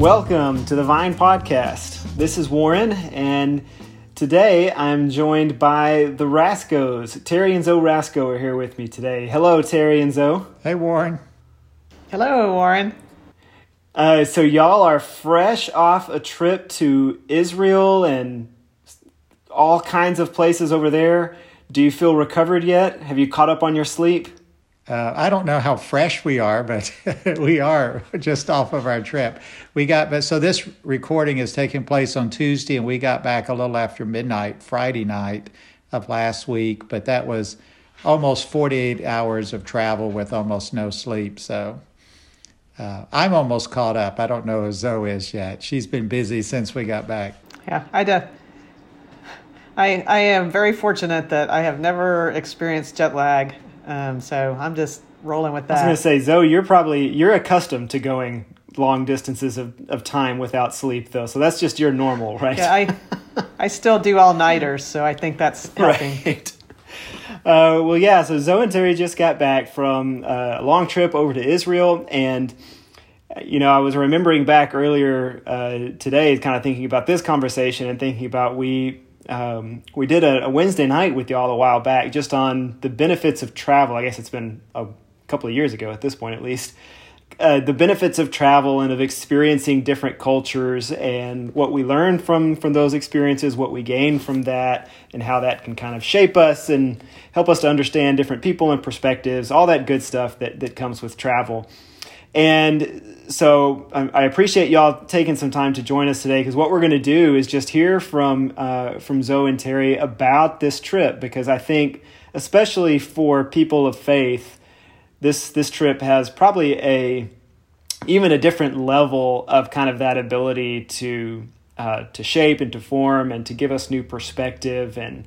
Welcome to the Vine Podcast. This is Warren, and today I'm joined by the Rascoes. Terry and Zoe Rascoe are here with me today. Hello, Terry and Zoe. Hey, Warren. Hello, Warren. Uh, so, y'all are fresh off a trip to Israel and all kinds of places over there. Do you feel recovered yet? Have you caught up on your sleep? Uh, I don't know how fresh we are, but we are just off of our trip. We got, but so this recording is taking place on Tuesday, and we got back a little after midnight Friday night of last week. But that was almost 48 hours of travel with almost no sleep. So uh, I'm almost caught up. I don't know if Zoe is yet. She's been busy since we got back. Yeah, I do. I, I am very fortunate that I have never experienced jet lag um, so I'm just rolling with that. I was going to say, Zoe, you're probably you're accustomed to going long distances of, of time without sleep, though. So that's just your normal, right? Yeah, I I still do all nighters, so I think that's helping. Right. Uh, well, yeah. So Zoe and Terry just got back from uh, a long trip over to Israel, and you know, I was remembering back earlier uh, today, kind of thinking about this conversation and thinking about we um, we did a, a, Wednesday night with y'all a while back just on the benefits of travel. I guess it's been a couple of years ago at this point, at least. Uh, the benefits of travel and of experiencing different cultures and what we learn from from those experiences, what we gain from that, and how that can kind of shape us and help us to understand different people and perspectives, all that good stuff that that comes with travel. And so I appreciate y'all taking some time to join us today because what we're going to do is just hear from uh, from Zoe and Terry about this trip because I think especially for people of faith, this this trip has probably a even a different level of kind of that ability to uh, to shape and to form and to give us new perspective and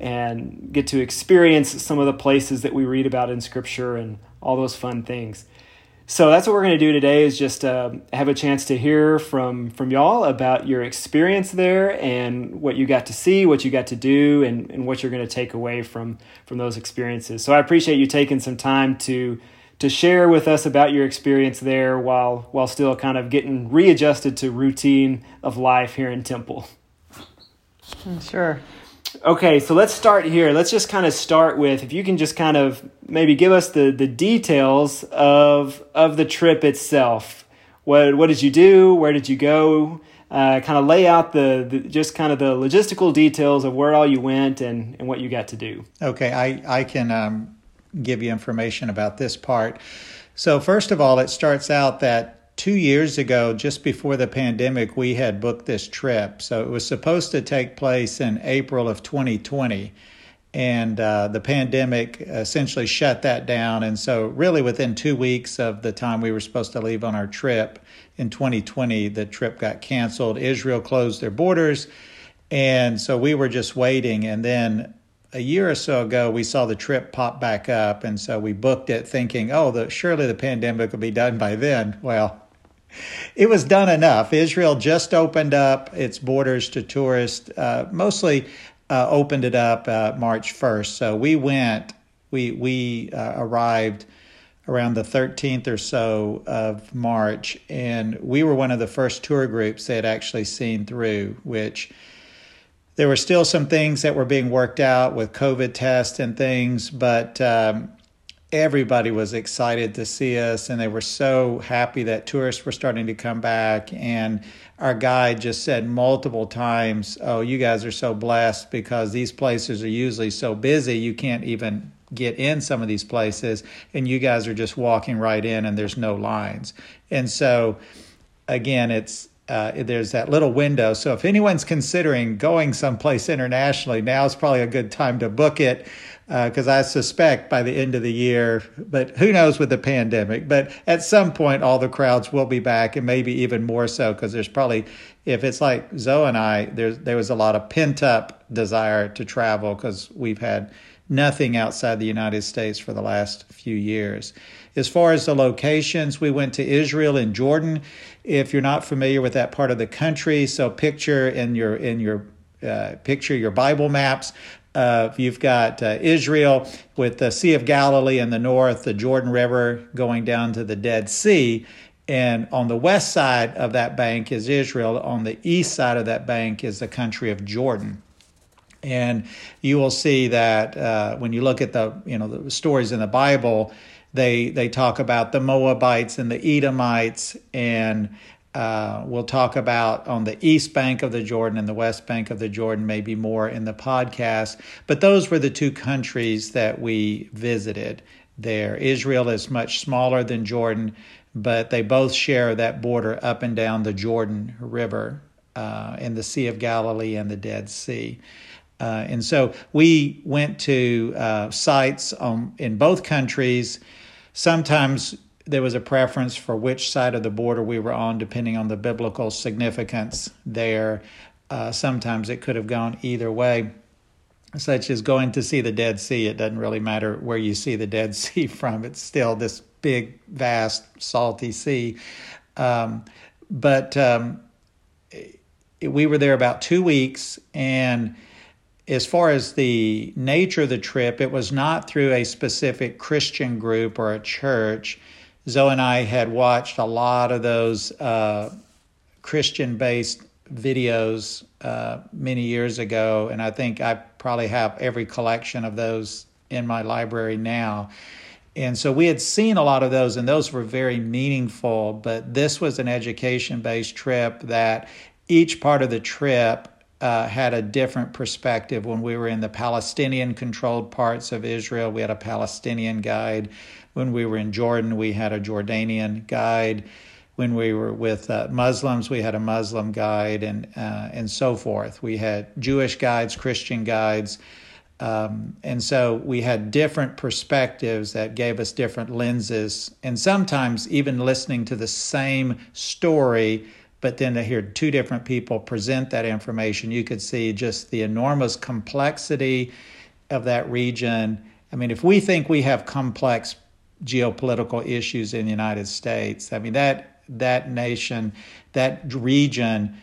and get to experience some of the places that we read about in Scripture and all those fun things. So that's what we're going to do today is just uh, have a chance to hear from from y'all about your experience there and what you got to see, what you got to do, and, and what you're going to take away from from those experiences. So I appreciate you taking some time to to share with us about your experience there while while still kind of getting readjusted to routine of life here in Temple. Sure. Okay, so let's start here. Let's just kind of start with if you can just kind of maybe give us the, the details of of the trip itself. What what did you do? Where did you go? Uh, kind of lay out the, the, just kind of the logistical details of where all you went and, and what you got to do. Okay, I I can um, give you information about this part. So first of all, it starts out that two years ago, just before the pandemic, we had booked this trip. So it was supposed to take place in April of 2020. And uh, the pandemic essentially shut that down. And so, really, within two weeks of the time we were supposed to leave on our trip in 2020, the trip got canceled. Israel closed their borders. And so we were just waiting. And then a year or so ago, we saw the trip pop back up. And so we booked it thinking, oh, the, surely the pandemic will be done by then. Well, it was done enough. Israel just opened up its borders to tourists, uh, mostly uh, opened it up uh, March 1st. So we went, we, we uh, arrived around the 13th or so of March, and we were one of the first tour groups they had actually seen through, which there were still some things that were being worked out with COVID tests and things, but um, everybody was excited to see us and they were so happy that tourists were starting to come back. And our guide just said multiple times oh you guys are so blessed because these places are usually so busy you can't even get in some of these places and you guys are just walking right in and there's no lines. And so again it's uh, there's that little window. So if anyone's considering going someplace internationally, now is probably a good time to book it because uh, I suspect by the end of the year, but who knows with the pandemic, but at some point all the crowds will be back and maybe even more so because there's probably, if it's like Zoe and I, there's, there was a lot of pent up desire to travel because we've had nothing outside the United States for the last few years. As far as the locations, we went to Israel and Jordan. If you're not familiar with that part of the country, so picture in your in your uh, picture your Bible maps uh, you've got uh, Israel with the Sea of Galilee in the north, the Jordan River going down to the Dead Sea. And on the west side of that bank is Israel. On the east side of that bank is the country of Jordan. And you will see that uh, when you look at the you know the stories in the Bible, they they talk about the Moabites and the Edomites, and uh, we'll talk about on the east bank of the Jordan and the west bank of the Jordan, maybe more in the podcast. But those were the two countries that we visited there. Israel is much smaller than Jordan, but they both share that border up and down the Jordan River uh, in the Sea of Galilee and the Dead Sea. Uh, and so we went to uh, sites um, in both countries. Sometimes there was a preference for which side of the border we were on, depending on the biblical significance there. Uh, sometimes it could have gone either way, such as going to see the Dead Sea. It doesn't really matter where you see the Dead Sea from, it's still this big, vast, salty sea. Um, but um, we were there about two weeks, and as far as the nature of the trip, it was not through a specific Christian group or a church. Zoe and I had watched a lot of those uh, Christian based videos uh, many years ago, and I think I probably have every collection of those in my library now. And so we had seen a lot of those, and those were very meaningful. But this was an education based trip that each part of the trip uh, had a different perspective. When we were in the Palestinian controlled parts of Israel, we had a Palestinian guide. When we were in Jordan, we had a Jordanian guide. When we were with uh, Muslims, we had a Muslim guide, and uh, and so forth. We had Jewish guides, Christian guides, um, and so we had different perspectives that gave us different lenses. And sometimes even listening to the same story but then to hear two different people present that information, you could see just the enormous complexity of that region. I mean, if we think we have complex geopolitical issues in the United States, I mean that that nation, that region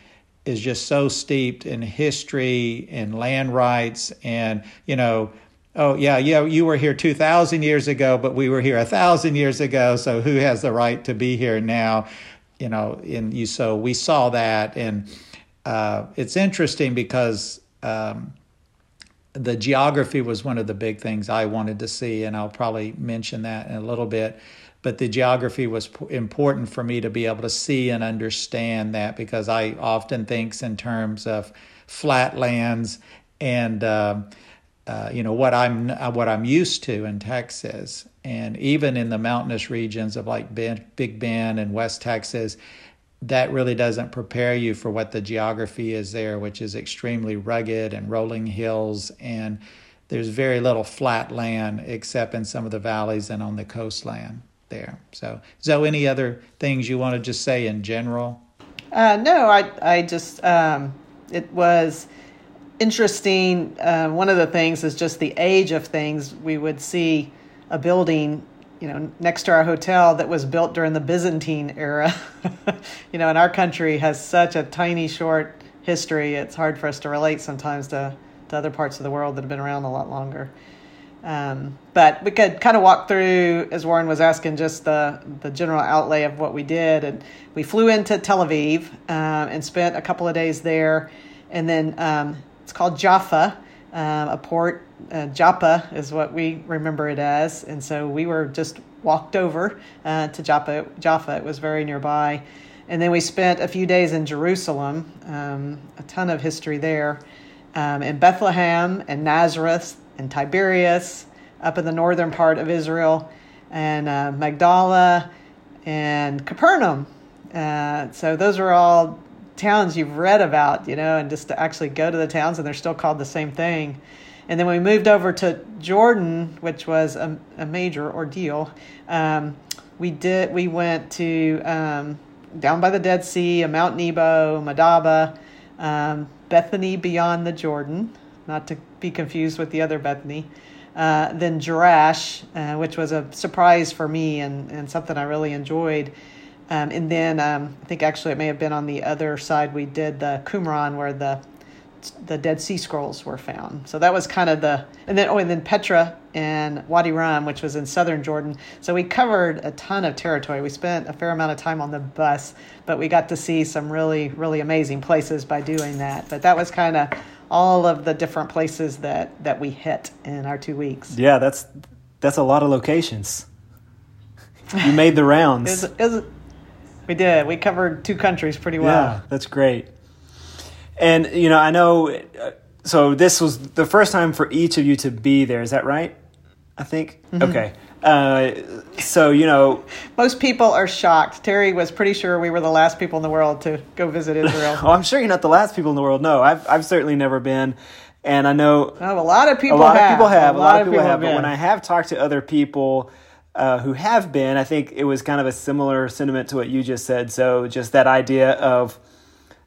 is just so steeped in history and land rights and you know oh yeah yeah you were here 2000 years ago but we were here a thousand years ago so who has the right to be here now? You know, and you so we saw that, and uh, it's interesting because um, the geography was one of the big things I wanted to see, and I'll probably mention that in a little bit. But the geography was important for me to be able to see and understand that because I often thinks in terms of flatlands and uh, uh, you know what I'm what I'm used to in Texas, and even in the mountainous regions of like ben, Big Bend and West Texas, that really doesn't prepare you for what the geography is there, which is extremely rugged and rolling hills, and there's very little flat land except in some of the valleys and on the coastland there. So, so any other things you want to just say in general? Uh, no, I I just um, it was interesting. Uh, one of the things is just the age of things. We would see a building, you know, next to our hotel that was built during the Byzantine era. you know, and our country has such a tiny, short history. It's hard for us to relate sometimes to, to other parts of the world that have been around a lot longer. Um, but we could kind of walk through, as Warren was asking, just the, the general outlay of what we did. And we flew into Tel Aviv um, and spent a couple of days there. And then um, it's called Jaffa, um, a port uh, Joppa is what we remember it as, and so we were just walked over uh, to Joppa. Jaffa, it was very nearby, and then we spent a few days in Jerusalem. Um, a ton of history there, um, in Bethlehem and Nazareth and Tiberias, up in the northern part of Israel, and uh, Magdala and Capernaum. Uh, so those are all towns you've read about, you know, and just to actually go to the towns and they're still called the same thing. And then we moved over to Jordan, which was a, a major ordeal. Um, we did. We went to um, down by the Dead Sea, Mount Nebo, Madaba, um, Bethany beyond the Jordan, not to be confused with the other Bethany. Uh, then Jerash, uh, which was a surprise for me and, and something I really enjoyed. Um, and then um, I think actually it may have been on the other side we did the Qumran where the the Dead Sea Scrolls were found. So that was kind of the, and then, oh, and then Petra and Wadi Rum, which was in southern Jordan. So we covered a ton of territory. We spent a fair amount of time on the bus, but we got to see some really, really amazing places by doing that. But that was kind of all of the different places that, that we hit in our two weeks. Yeah, that's, that's a lot of locations. You made the rounds. it was, it was, we did. We covered two countries pretty well. Yeah, that's great. And you know, I know. Uh, so this was the first time for each of you to be there. Is that right? I think. Mm-hmm. Okay. Uh, so you know, most people are shocked. Terry was pretty sure we were the last people in the world to go visit Israel. well, I'm sure you're not the last people in the world. No, I've I've certainly never been, and I know oh, a lot of people. A lot have. of people have. A, lot, lot of people, people have. Been. But when I have talked to other people. Uh, who have been, I think it was kind of a similar sentiment to what you just said. So, just that idea of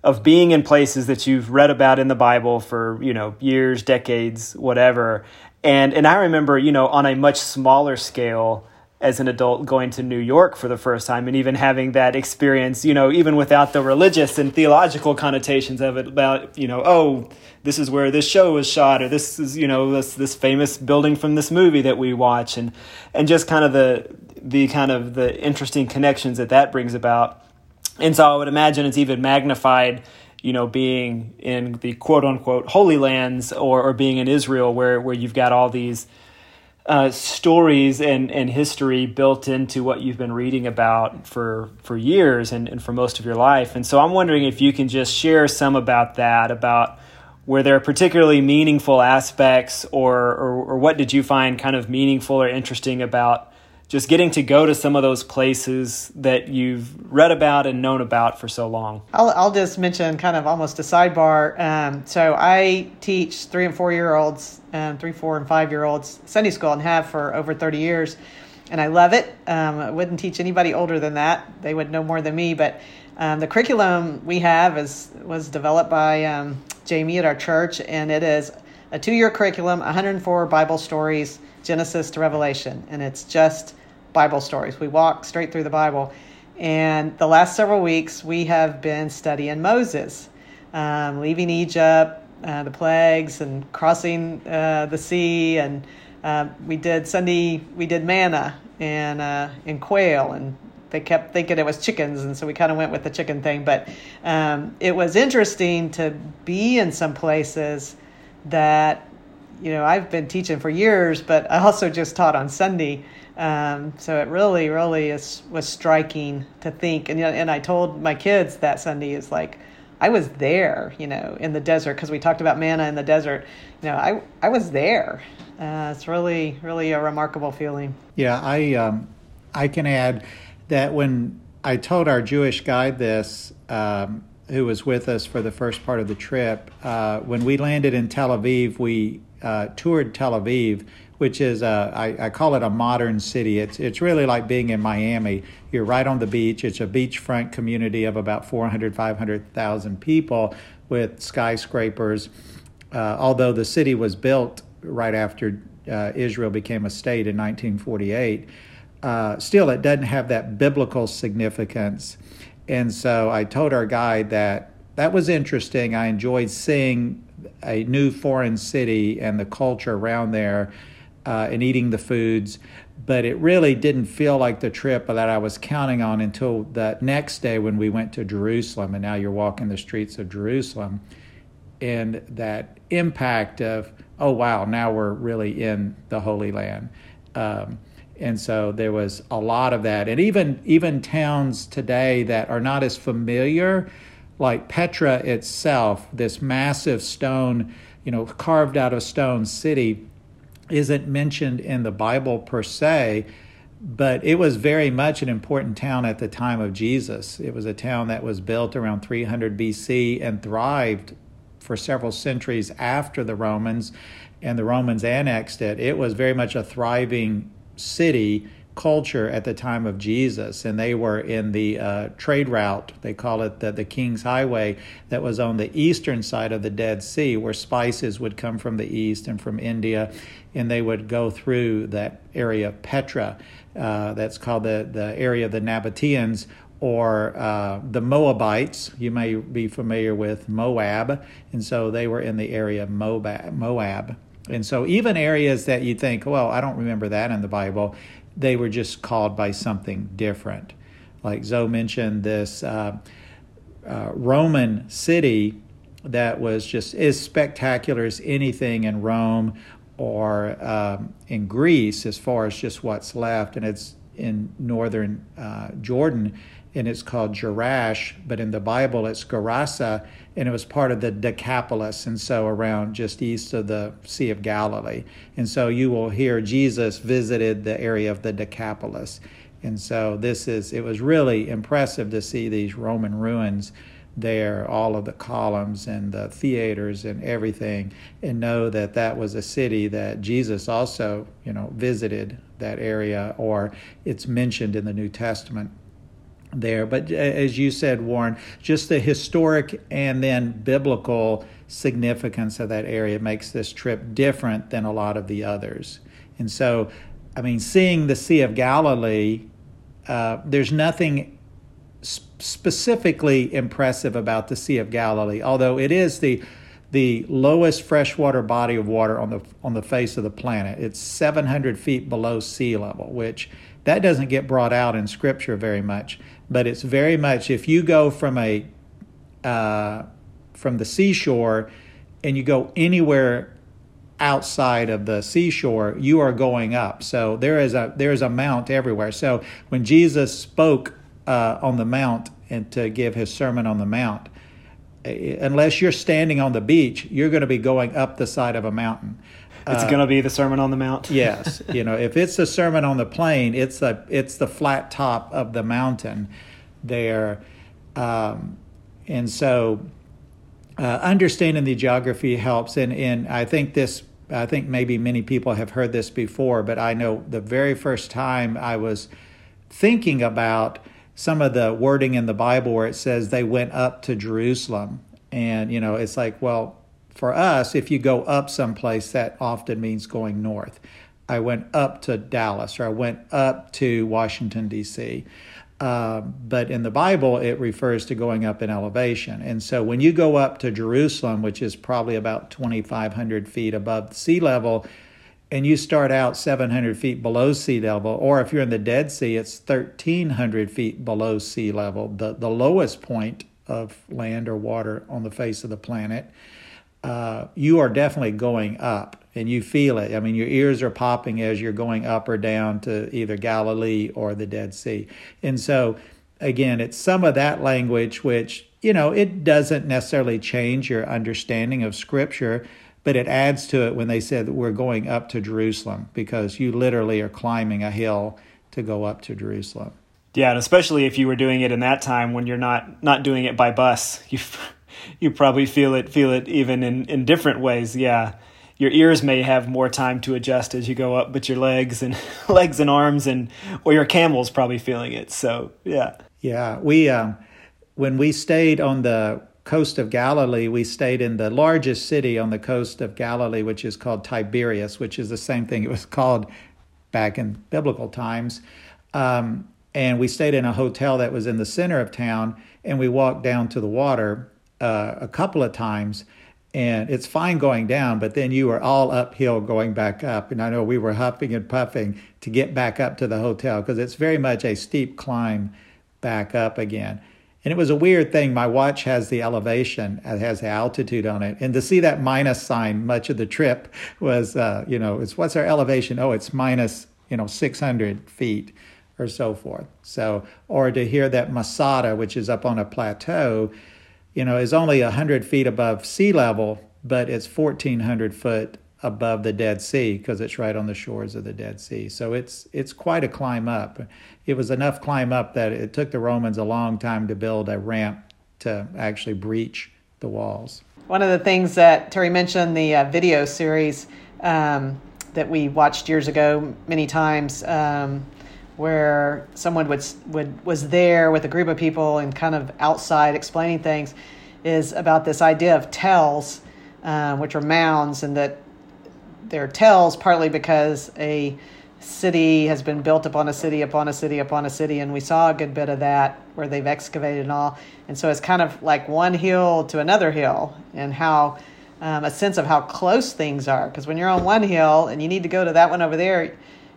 of being in places that you've read about in the Bible for, you know, years, decades, whatever. And and I remember, you know, on a much smaller scale as an adult going to New York for the first time and even having that experience, you know, even without the religious and theological connotations of it about, you know, oh, this is where this show was shot or this is, you know, this this famous building from this movie that we watch and and just kind of the the kind of the interesting connections that that brings about. And so I would imagine it's even magnified, you know, being in the quote unquote holy lands or, or being in Israel where, where you've got all these uh, stories and, and history built into what you've been reading about for, for years and, and for most of your life. And so I'm wondering if you can just share some about that, about where there are particularly meaningful aspects or, or, or what did you find kind of meaningful or interesting about just getting to go to some of those places that you've read about and known about for so long. I'll, I'll just mention kind of almost a sidebar. Um, so I teach three and four year olds, um, three, four, and five year olds Sunday school and have for over 30 years. And I love it. Um, I wouldn't teach anybody older than that. They would know more than me. But um, the curriculum we have is was developed by um, Jamie at our church, and it is a two year curriculum, 104 Bible stories, Genesis to Revelation. And it's just Bible stories. We walk straight through the Bible. And the last several weeks, we have been studying Moses, um, leaving Egypt, uh, the plagues, and crossing uh, the sea. And uh, we did Sunday, we did manna and, uh, and quail. And they kept thinking it was chickens. And so we kind of went with the chicken thing. But um, it was interesting to be in some places that, you know, I've been teaching for years, but I also just taught on Sunday um, so it really, really is, was striking to think. And, and I told my kids that Sunday is like, I was there, you know, in the desert because we talked about manna in the desert. You know, I I was there. Uh, it's really, really a remarkable feeling. Yeah, I um, I can add that when I told our Jewish guide this, um, who was with us for the first part of the trip, uh, when we landed in Tel Aviv, we uh, toured Tel Aviv which is a, I, I call it a modern city. It's it's really like being in Miami. You're right on the beach. It's a beachfront community of about 400 500,000 people with skyscrapers. Uh, although the city was built right after uh, Israel became a state in 1948, uh, still it doesn't have that biblical significance. And so I told our guide that that was interesting. I enjoyed seeing a new foreign city and the culture around there uh, and eating the foods, but it really didn't feel like the trip that I was counting on until the next day when we went to Jerusalem. And now you're walking the streets of Jerusalem, and that impact of, oh, wow, now we're really in the Holy Land. Um, and so there was a lot of that. And even, even towns today that are not as familiar, like Petra itself, this massive stone, you know, carved out of stone city isn't mentioned in the Bible per se, but it was very much an important town at the time of Jesus. It was a town that was built around 300 BC and thrived for several centuries after the Romans, and the Romans annexed it. It was very much a thriving city culture at the time of Jesus, and they were in the uh, trade route. They call it the, the King's Highway, that was on the eastern side of the Dead Sea, where spices would come from the east and from India, and they would go through that area of Petra. Uh, that's called the, the area of the Nabateans, or uh, the Moabites. You may be familiar with Moab, and so they were in the area of Moab. And so, even areas that you think, well, I don't remember that in the Bible, they were just called by something different. Like Zoe mentioned, this uh, uh, Roman city that was just as spectacular as anything in Rome or um, in Greece, as far as just what's left, and it's in northern uh, Jordan and it's called Jerash, but in the Bible it's Gerasa, and it was part of the Decapolis, and so around just east of the Sea of Galilee. And so you will hear Jesus visited the area of the Decapolis. And so this is, it was really impressive to see these Roman ruins there, all of the columns and the theaters and everything, and know that that was a city that Jesus also, you know, visited that area, or it's mentioned in the New Testament there. But as you said, Warren, just the historic and then biblical significance of that area makes this trip different than a lot of the others. And so, I mean, seeing the Sea of Galilee, uh, there's nothing specifically impressive about the Sea of Galilee, although it is the the lowest freshwater body of water on the on the face of the planet. It's 700 feet below sea level, which that doesn't get brought out in Scripture very much but it's very much if you go from a uh, from the seashore and you go anywhere outside of the seashore, you are going up. So there is a there is a mount everywhere. So when Jesus spoke uh, on the mount and to give his sermon on the mount, eh, unless you're standing on the beach, you're going to be going up the side of a mountain. It's uh, going to be the Sermon on the Mount. yes, you know, if it's the Sermon on the Plain, it's a it's the flat top of the mountain there, um, and so uh, understanding the geography helps. And and I think this, I think maybe many people have heard this before, but I know the very first time I was thinking about some of the wording in the Bible where it says they went up to Jerusalem, and you know, it's like, well for us, if you go up someplace, that often means going north. I went up to Dallas or I went up to Washington, D.C. Uh, but in the Bible, it refers to going up in elevation. And so when you go up to Jerusalem, which is probably about 2,500 feet above sea level, and you start out 700 feet below sea level, or if you're in the Dead Sea, it's 1,300 feet below sea level, the, the lowest point of land or water on the face of the planet uh, you are definitely going up and you feel it. I mean, your ears are popping as you're going up or down to either Galilee or the Dead Sea. And so, again, it's some of that language which, you know, it doesn't necessarily change your understanding of Scripture, but it adds to it when they said that we're going up to Jerusalem because you literally are climbing a hill to go up to Jerusalem. Yeah, and especially if you were doing it in that time when you're not not doing it by bus. You you probably feel it feel it even in in different ways. Yeah, your ears may have more time to adjust as you go up, but your legs and legs and arms and or your camel's probably feeling it. So yeah, yeah. We um, when we stayed on the coast of Galilee, we stayed in the largest city on the coast of Galilee, which is called Tiberias, which is the same thing it was called back in biblical times. Um, and we stayed in a hotel that was in the center of town, and we walked down to the water uh, a couple of times and it's fine going down, but then you are all uphill going back up. And I know we were huffing and puffing to get back up to the hotel because it's very much a steep climb back up again. And it was a weird thing. My watch has the elevation, it has the altitude on it. And to see that minus sign much of the trip was, uh, you know, it's what's our elevation? Oh, it's minus, you know, 600 feet or so forth. So, or to hear that Masada, which is up on a plateau, you know, is only 100 feet above sea level, but it's 1,400 foot above the Dead Sea because it's right on the shores of the Dead Sea. So it's it's quite a climb up. It was enough climb up that it took the Romans a long time to build a ramp to actually breach the walls. One of the things that Terry mentioned, the uh, video series um, that we watched years ago many times, um, where someone would, would was there with a group of people and kind of outside explaining things is about this idea of tells, uh, which are mounds, and that they're tells partly because a city has been built upon a city upon a city upon a city, and we saw a good bit of that where they've excavated and all. And so it's kind of like one hill to another hill, and how um, a sense of how close things are. Because when you're on one hill and you need to go to that one over there,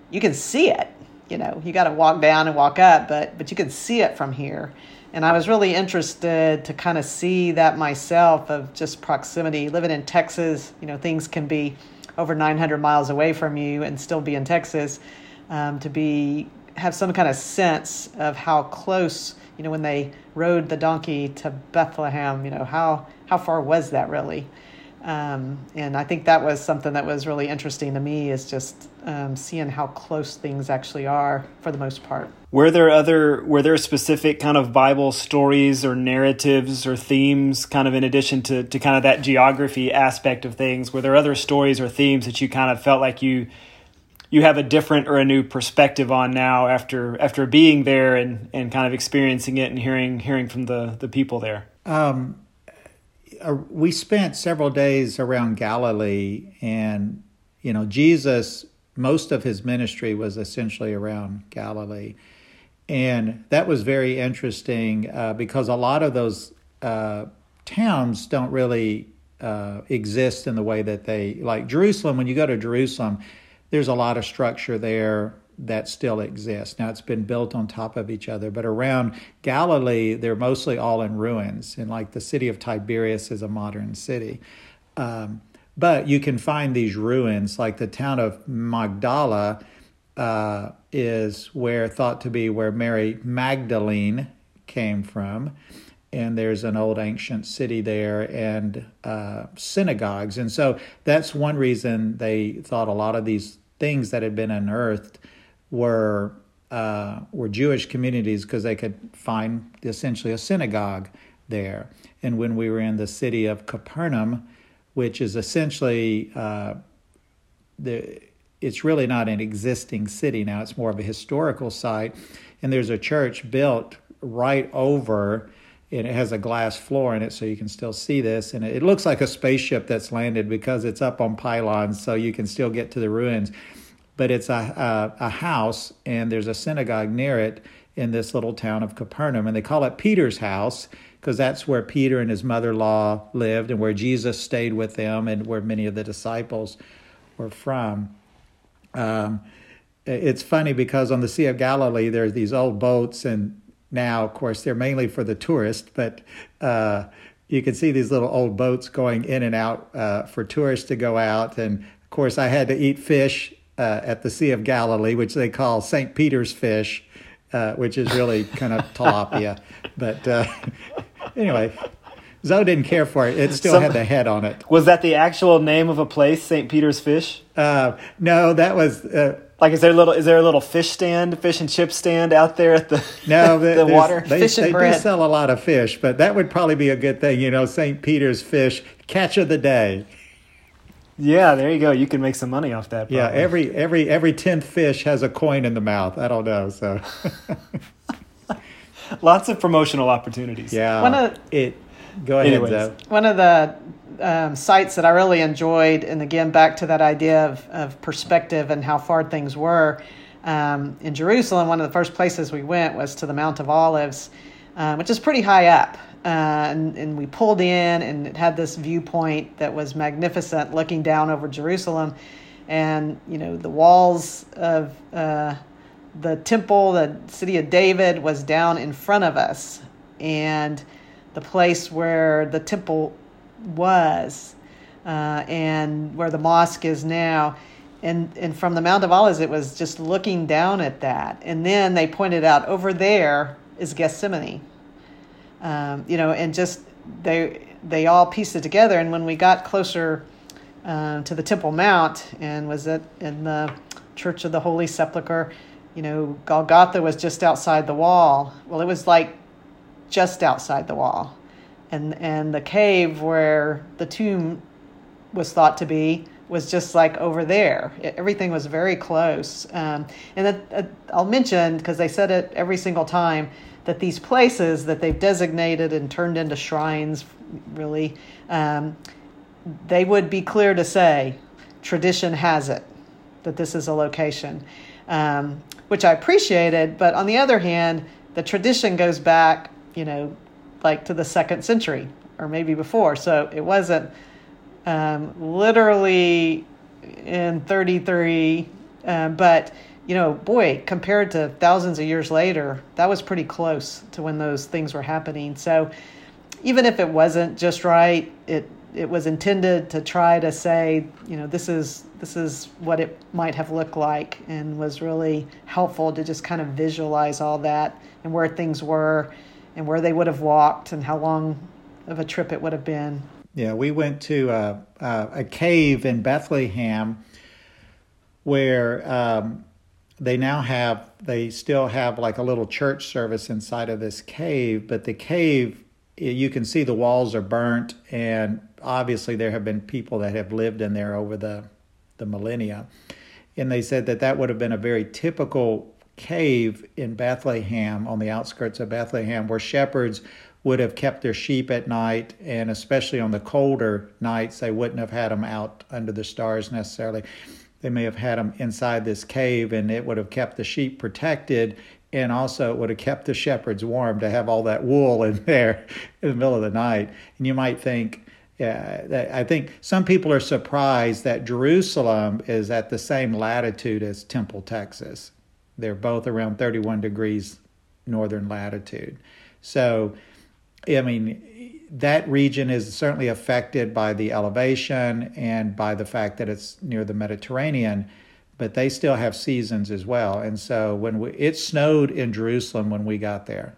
you can see it. You know, you got to walk down and walk up, but but you can see it from here. And I was really interested to kind of see that myself of just proximity. Living in Texas, you know, things can be over 900 miles away from you and still be in Texas. Um, to be have some kind of sense of how close, you know, when they rode the donkey to Bethlehem, you know, how how far was that really? Um, and I think that was something that was really interesting to me is just um, seeing how close things actually are for the most part. Were there other were there specific kind of Bible stories or narratives or themes kind of in addition to, to kind of that geography aspect of things? Were there other stories or themes that you kind of felt like you you have a different or a new perspective on now after after being there and, and kind of experiencing it and hearing hearing from the, the people there? Um, uh, we spent several days around Galilee, and you know, Jesus, most of his ministry was essentially around Galilee, and that was very interesting uh, because a lot of those uh, towns don't really uh, exist in the way that they like Jerusalem. When you go to Jerusalem, there's a lot of structure there that still exists. Now it's been built on top of each other, but around Galilee, they're mostly all in ruins. And like the city of Tiberias is a modern city. Um, but you can find these ruins, like the town of Magdala uh, is where thought to be where Mary Magdalene came from. And there's an old ancient city there and uh, synagogues. And so that's one reason they thought a lot of these things that had been unearthed were uh, were Jewish communities because they could find essentially a synagogue there. And when we were in the city of Capernaum, which is essentially uh, the it's really not an existing city now; it's more of a historical site. And there's a church built right over and it has a glass floor in it so you can still see this and it looks like a spaceship that's landed because it's up on pylons so you can still get to the ruins but it's a, a, a house and there's a synagogue near it in this little town of Capernaum. And they call it Peter's house because that's where Peter and his mother in law lived and where Jesus stayed with them and where many of the disciples were from. Um, it's funny because on the Sea of Galilee, there's these old boats, and now, of course, they're mainly for the tourist, but uh, you can see these little old boats going in and out uh, for tourists to go out. And of course, I had to eat fish uh, at the Sea of Galilee, which they call St. Peter's fish, uh, which is really kind of tilapia. But uh, anyway, Zoe didn't care for it. It still Some, had the head on it. Was that the actual name of a place, St. Peter's Fish? Uh, no, that was. Uh, like, is there a little is there a little fish stand, fish and chip stand out there at the no the water? They, fish and they bread. do sell a lot of fish, but that would probably be a good thing. You know, St. Peter's Fish catch of the day. Yeah, there you go. You can make some money off that. Probably. Yeah, every every every tenth fish has a coin in the mouth. I don't know. So lots of promotional opportunities. Yeah. One of it. Go ahead, Anyways. Zoe. One of the um, sites that I really enjoyed, and again back to that idea of, of perspective and how far things were. Um, in Jerusalem, one of the first places we went was to the Mount of Olives, uh, which is pretty high up. Uh, and, and, we pulled in, and it had this viewpoint that was magnificent, looking down over Jerusalem, and you know the walls of uh, the temple, the city of David, was down in front of us, and the place where the temple was, uh, and where the mosque is now. And, and from the Mount of Olives, it was just looking down at that. And then they pointed out over there is Gethsemane um, you know, and just they they all pieced it together. And when we got closer uh, to the Temple Mount and was at in the Church of the Holy Sepulchre, you know, Golgotha was just outside the wall. Well, it was like just outside the wall, and and the cave where the tomb was thought to be was just like over there. It, everything was very close. Um, and it, it, I'll mention because they said it every single time that these places that they've designated and turned into shrines, really, um, they would be clear to say, tradition has it that this is a location. um, which I appreciated. But on the other hand, the tradition goes back, you know, like to the second century or maybe before. So it wasn't um, literally in 33, um, but you know, boy, compared to thousands of years later, that was pretty close to when those things were happening. So even if it wasn't just right, it it was intended to try to say, you know, this is this is what it might have looked like, and was really helpful to just kind of visualize all that and where things were, and where they would have walked, and how long of a trip it would have been. Yeah, we went to a, a, a cave in Bethlehem where um, they now have, they still have like a little church service inside of this cave, but the cave, you can see the walls are burnt, and obviously there have been people that have lived in there over the, the millennia. And they said that that would have been a very typical cave in Bethlehem, on the outskirts of Bethlehem, where shepherds would have kept their sheep at night, and especially on the colder nights, they wouldn't have had them out under the stars necessarily. They may have had them inside this cave, and it would have kept the sheep protected, and also it would have kept the shepherds warm to have all that wool in there in the middle of the night. And you might think, yeah, I think some people are surprised that Jerusalem is at the same latitude as Temple, Texas. They're both around 31 degrees northern latitude. So I mean, that region is certainly affected by the elevation and by the fact that it's near the Mediterranean, but they still have seasons as well. And so when we, it snowed in Jerusalem when we got there.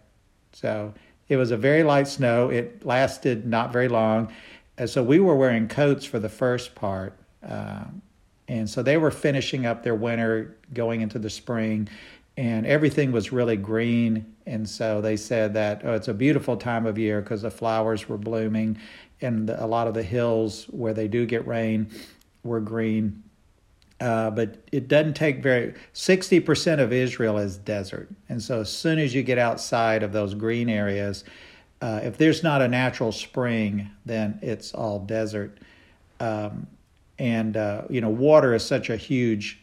So it was a very light snow. It lasted not very long. And so we were wearing coats for the first part. Um, and so they were finishing up their winter, going into the spring and everything was really green. And so they said that oh, it's a beautiful time of year because the flowers were blooming, and a lot of the hills where they do get rain were green. Uh, but it doesn't take very 60% of Israel is desert. And so as soon as you get outside of those green areas, uh, if there's not a natural spring, then it's all desert. Um, and, uh, you know, water is such a huge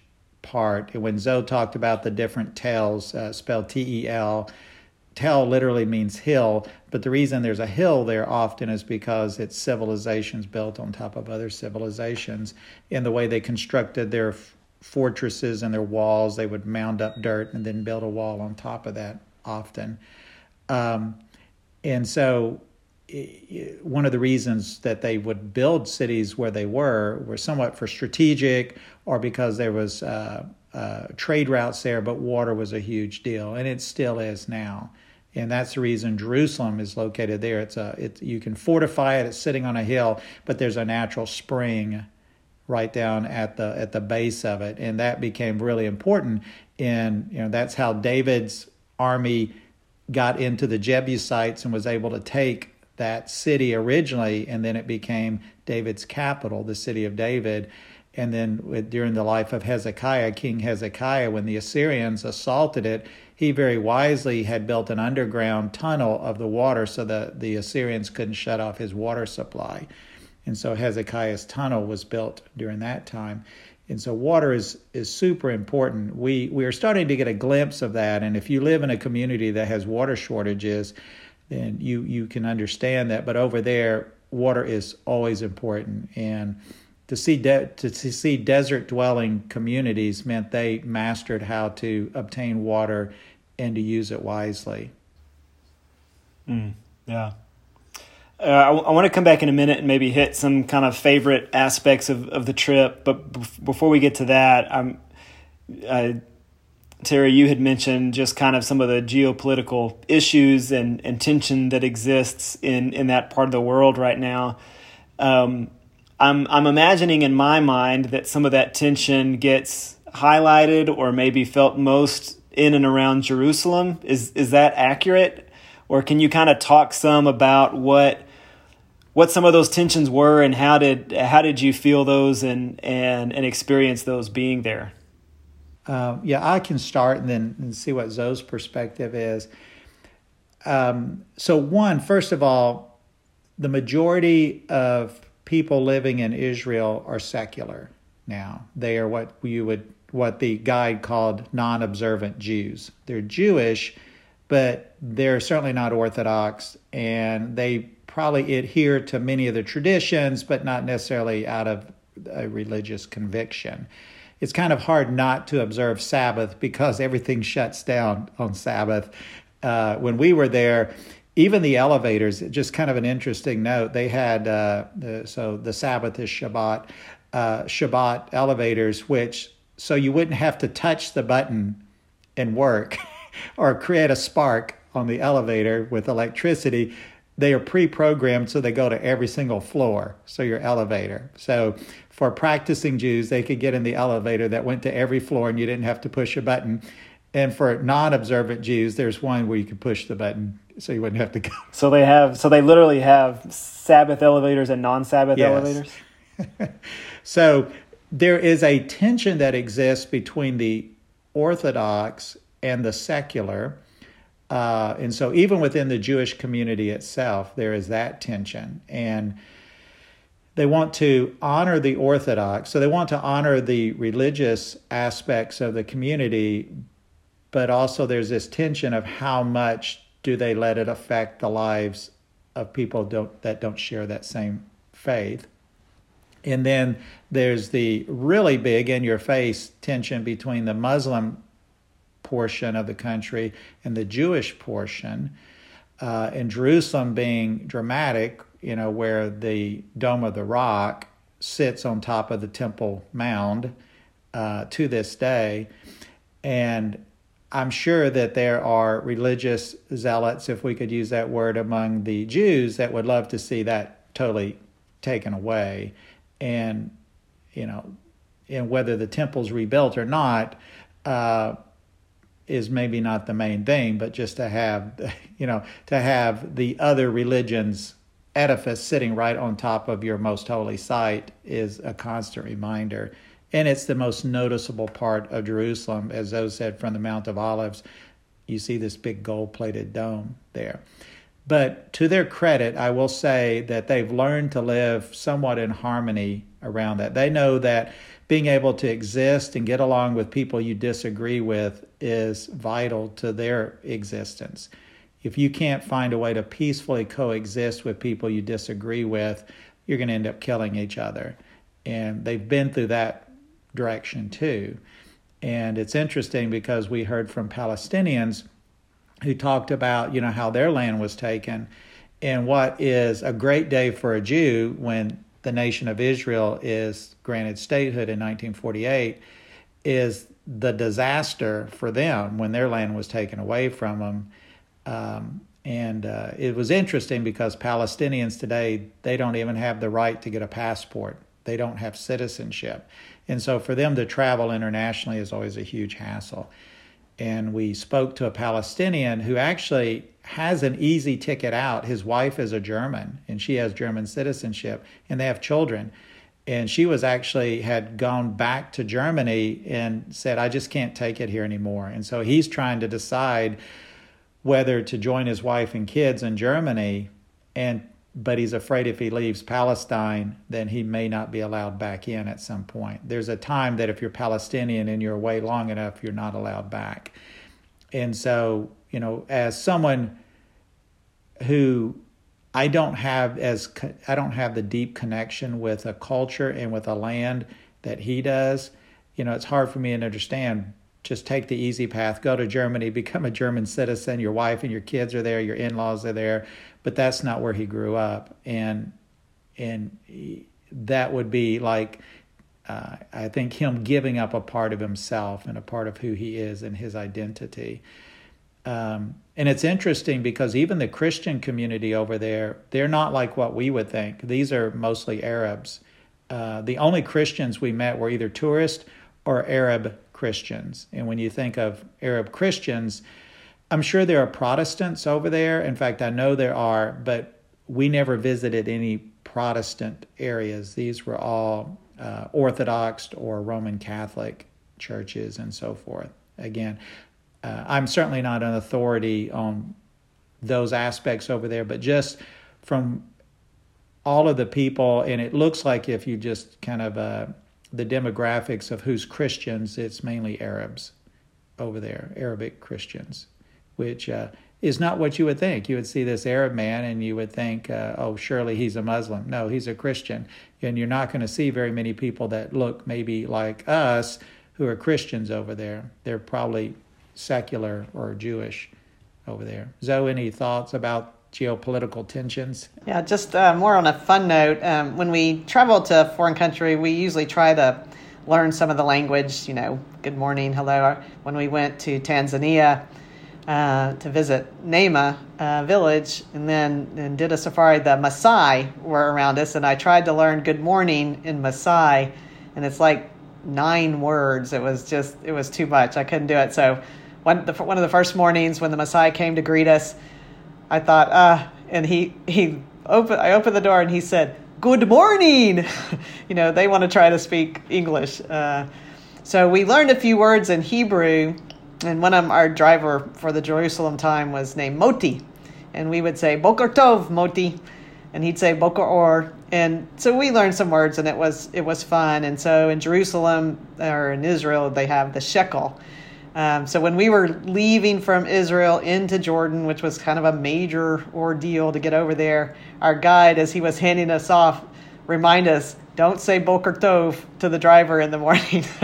part. When Zoe talked about the different tells, uh, spelled T E L, tell literally means hill, but the reason there's a hill there often is because it's civilizations built on top of other civilizations. In the way they constructed their f- fortresses and their walls, they would mound up dirt and then build a wall on top of that often. Um, and so one of the reasons that they would build cities where they were were somewhat for strategic or because there was uh, uh, trade routes there, but water was a huge deal, and it still is now. And that's the reason Jerusalem is located there. It's a it, you can fortify it. It's sitting on a hill, but there's a natural spring right down at the at the base of it, and that became really important. And you know that's how David's army got into the Jebusites and was able to take that city originally, and then it became David's capital, the city of David. And then during the life of Hezekiah, King Hezekiah, when the Assyrians assaulted it, he very wisely had built an underground tunnel of the water so that the Assyrians couldn't shut off his water supply. And so Hezekiah's tunnel was built during that time. And so water is, is super important. We, we are starting to get a glimpse of that. And if you live in a community that has water shortages, then you, you can understand that. But over there, water is always important. And to see de- to, see desert dwelling communities meant they mastered how to obtain water and to use it wisely. Mm, yeah. Uh, I, I want to come back in a minute and maybe hit some kind of favorite aspects of, of the trip. But b- before we get to that, I'm, uh, Terry, you had mentioned just kind of some of the geopolitical issues and, and tension that exists in, in that part of the world right now. Um, I'm I'm imagining in my mind that some of that tension gets highlighted or maybe felt most in and around Jerusalem. Is is that accurate? Or can you kind of talk some about what what some of those tensions were and how did how did you feel those and and and experience those being there? Uh, yeah, I can start and then and see what Zoe's perspective is. Um, so, one, first of all, the majority of people living in Israel are secular now. They are what you would what the guide called non observant Jews. They're Jewish, but they're certainly not Orthodox, and they probably adhere to many of the traditions, but not necessarily out of a religious conviction. It's kind of hard not to observe Sabbath because everything shuts down on Sabbath. Uh, when we were there, even the elevators, just kind of an interesting note, they had, uh, the, so the Sabbath is Shabbat, uh, Shabbat elevators, which so you wouldn't have to touch the button and work or create a spark on the elevator with electricity. They are pre programmed so they go to every single floor, so your elevator. So for practicing Jews, they could get in the elevator that went to every floor and you didn't have to push a button. And for non observant Jews, there's one where you could push the button so you wouldn't have to go. So they have, so they literally have Sabbath elevators and non Sabbath yes. elevators? so there is a tension that exists between the Orthodox and the secular. Uh, and so, even within the Jewish community itself, there is that tension. And they want to honor the Orthodox. So, they want to honor the religious aspects of the community, but also there's this tension of how much do they let it affect the lives of people don't, that don't share that same faith. And then there's the really big in your face tension between the Muslim portion of the country and the Jewish portion. Uh, in Jerusalem being dramatic, you know, where the Dome of the Rock sits on top of the Temple Mount uh, to this day. And I'm sure that there are religious zealots, if we could use that word, among the Jews that would love to see that totally taken away and you know, and whether the temple's rebuilt or not uh, is maybe not the main thing, but just to have, you know, to have the other religions edifice sitting right on top of your most holy site is a constant reminder. And it's the most noticeable part of Jerusalem, as those said from the Mount of Olives. You see this big gold plated dome there. But to their credit, I will say that they've learned to live somewhat in harmony around that. They know that being able to exist and get along with people you disagree with is vital to their existence. If you can't find a way to peacefully coexist with people you disagree with, you're going to end up killing each other. And they've been through that direction too. And it's interesting because we heard from Palestinians who talked about, you know, how their land was taken and what is a great day for a Jew when the nation of Israel is granted statehood in 1948 is the disaster for them when their land was taken away from them. Um, and uh, it was interesting because Palestinians today, they don't even have the right to get a passport. They don't have citizenship. And so for them to travel internationally is always a huge hassle. And we spoke to a Palestinian who actually has an easy ticket out. His wife is a German and she has German citizenship and they have children. And she was actually had gone back to Germany and said, I just can't take it here anymore. And so he's trying to decide whether to join his wife and kids in Germany and but he's afraid if he leaves Palestine, then he may not be allowed back in at some point. There's a time that if you're Palestinian and you're away long enough, you're not allowed back. And so you know, as someone who I don't have as I don't have the deep connection with a culture and with a land that he does. You know, it's hard for me to understand. Just take the easy path, go to Germany, become a German citizen. Your wife and your kids are there, your in-laws are there, but that's not where he grew up, and and that would be like uh, I think him giving up a part of himself and a part of who he is and his identity. Um, and it's interesting because even the Christian community over there, they're not like what we would think. These are mostly Arabs. Uh, the only Christians we met were either tourists or Arab Christians. And when you think of Arab Christians, I'm sure there are Protestants over there. In fact, I know there are, but we never visited any Protestant areas. These were all uh, Orthodox or Roman Catholic churches and so forth. Again, uh, I'm certainly not an authority on those aspects over there, but just from all of the people, and it looks like if you just kind of uh, the demographics of who's Christians, it's mainly Arabs over there, Arabic Christians, which uh, is not what you would think. You would see this Arab man and you would think, uh, oh, surely he's a Muslim. No, he's a Christian. And you're not going to see very many people that look maybe like us who are Christians over there. They're probably secular or Jewish over there. Zoe, any thoughts about geopolitical tensions? Yeah, just uh, more on a fun note. Um, when we travel to a foreign country, we usually try to learn some of the language, you know, good morning, hello. When we went to Tanzania, uh, to visit Nema uh, village and then and did a safari. The Maasai were around us, and I tried to learn good morning in Maasai, and it's like nine words. It was just, it was too much. I couldn't do it. So one, the, one of the first mornings when the Maasai came to greet us, I thought, uh, and he, he opened, I opened the door and he said, good morning. you know, they want to try to speak English. Uh, so we learned a few words in Hebrew and one of our driver for the Jerusalem time was named Moti, and we would say Boker Tov Moti, and he'd say Boker Or, and so we learned some words, and it was it was fun. And so in Jerusalem or in Israel, they have the shekel. Um, so when we were leaving from Israel into Jordan, which was kind of a major ordeal to get over there, our guide, as he was handing us off, remind us don't say Boker Tov to the driver in the morning.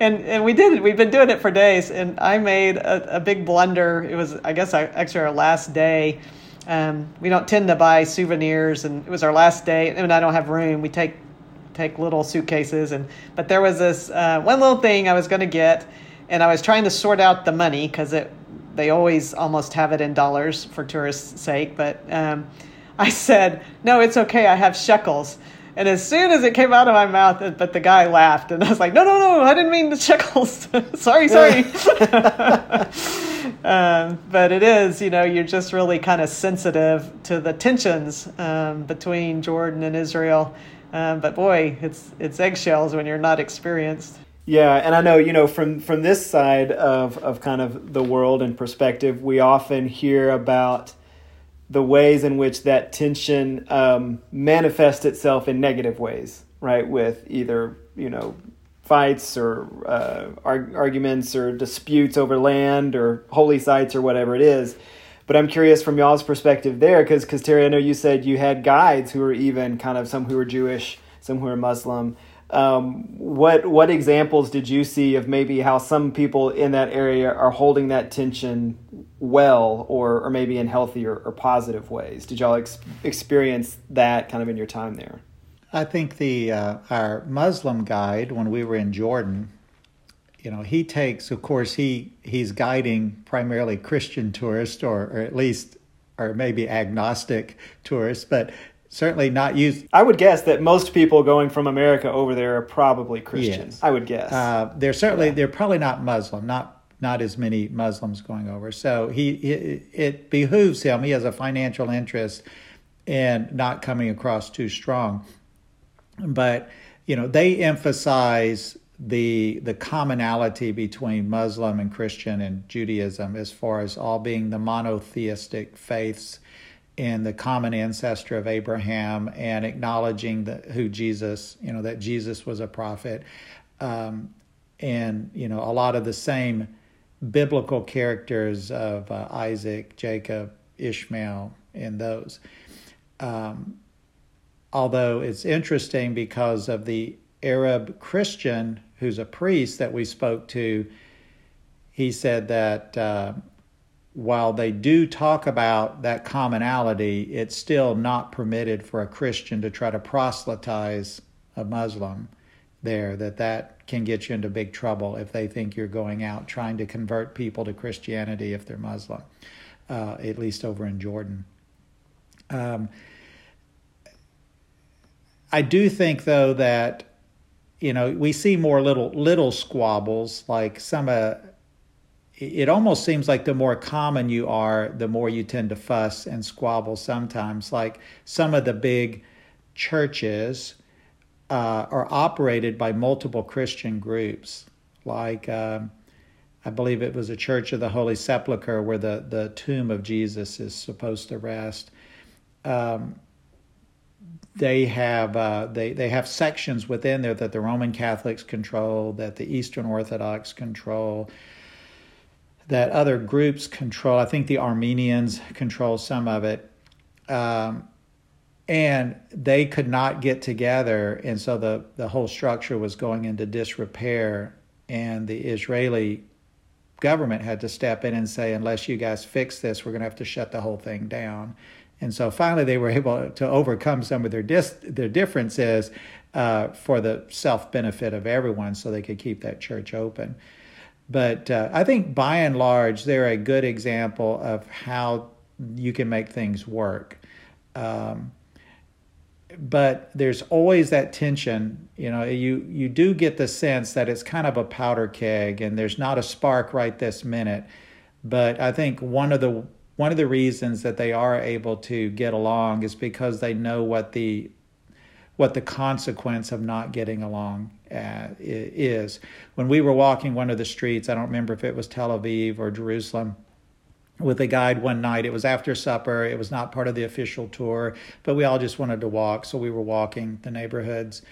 and and we did it. We've been doing it for days. And I made a, a big blunder. It was, I guess, actually our last day. Um, we don't tend to buy souvenirs, and it was our last day. And I don't have room. We take take little suitcases, and but there was this uh, one little thing I was going to get, and I was trying to sort out the money because it they always almost have it in dollars for tourists' sake. But um, I said, no, it's okay. I have shekels. And as soon as it came out of my mouth, but the guy laughed, and I was like, "No, no, no! I didn't mean the shekels. sorry, sorry." um, but it is, you know, you're just really kind of sensitive to the tensions um, between Jordan and Israel. Um, but boy, it's it's eggshells when you're not experienced. Yeah, and I know you know from from this side of of kind of the world and perspective, we often hear about the ways in which that tension um, manifests itself in negative ways, right? With either you know fights or uh, arg- arguments or disputes over land or holy sites or whatever it is. But I'm curious from y'all's perspective there, because Terry, I know you said you had guides who were even kind of some who were Jewish, some who were Muslim. Um, what what examples did you see of maybe how some people in that area are holding that tension well, or or maybe in healthy or, or positive ways? Did y'all ex- experience that kind of in your time there? I think the uh, our Muslim guide when we were in Jordan, you know, he takes, of course, he he's guiding primarily Christian tourists, or, or at least, or maybe agnostic tourists, but certainly not used. I would guess that most people going from America over there are probably Christians. Yes. I would guess. Uh, they're certainly yeah. they're probably not Muslim, not not as many Muslims going over. So he it, it behooves him. He has a financial interest in not coming across too strong. But you know they emphasize the the commonality between Muslim and Christian and Judaism as far as all being the monotheistic faiths in the common ancestor of Abraham and acknowledging that who Jesus, you know, that Jesus was a prophet, um, and you know a lot of the same biblical characters of uh, Isaac, Jacob, Ishmael, and those. Um, although it's interesting because of the Arab Christian who's a priest that we spoke to, he said that. Uh, while they do talk about that commonality, it's still not permitted for a Christian to try to proselytize a Muslim there, that that can get you into big trouble if they think you're going out trying to convert people to Christianity if they're Muslim, uh, at least over in Jordan. Um, I do think, though, that you know we see more little little squabbles like some uh, it almost seems like the more common you are, the more you tend to fuss and squabble sometimes. Like some of the big churches uh, are operated by multiple Christian groups. Like um, I believe it was a Church of the Holy Sepulchre where the, the tomb of Jesus is supposed to rest. Um, they have uh, they they have sections within there that the Roman Catholics control, that the Eastern Orthodox control, that other groups control. I think the Armenians control some of it, um, and they could not get together, and so the the whole structure was going into disrepair, and the Israeli government had to step in and say, unless you guys fix this, we're going to have to shut the whole thing down. And so finally, they were able to overcome some of their dis- their differences uh, for the self benefit of everyone, so they could keep that church open. But uh, I think by and large, they're a good example of how you can make things work. Um, but there's always that tension. You know, you you do get the sense that it's kind of a powder keg, and there's not a spark right this minute. But I think one of the one of the reasons that they are able to get along is because they know what the what the consequence of not getting along uh, is. When we were walking one of the streets, I don't remember if it was Tel Aviv or Jerusalem, with a guide one night. It was after supper. It was not part of the official tour, but we all just wanted to walk, so we were walking the neighborhoods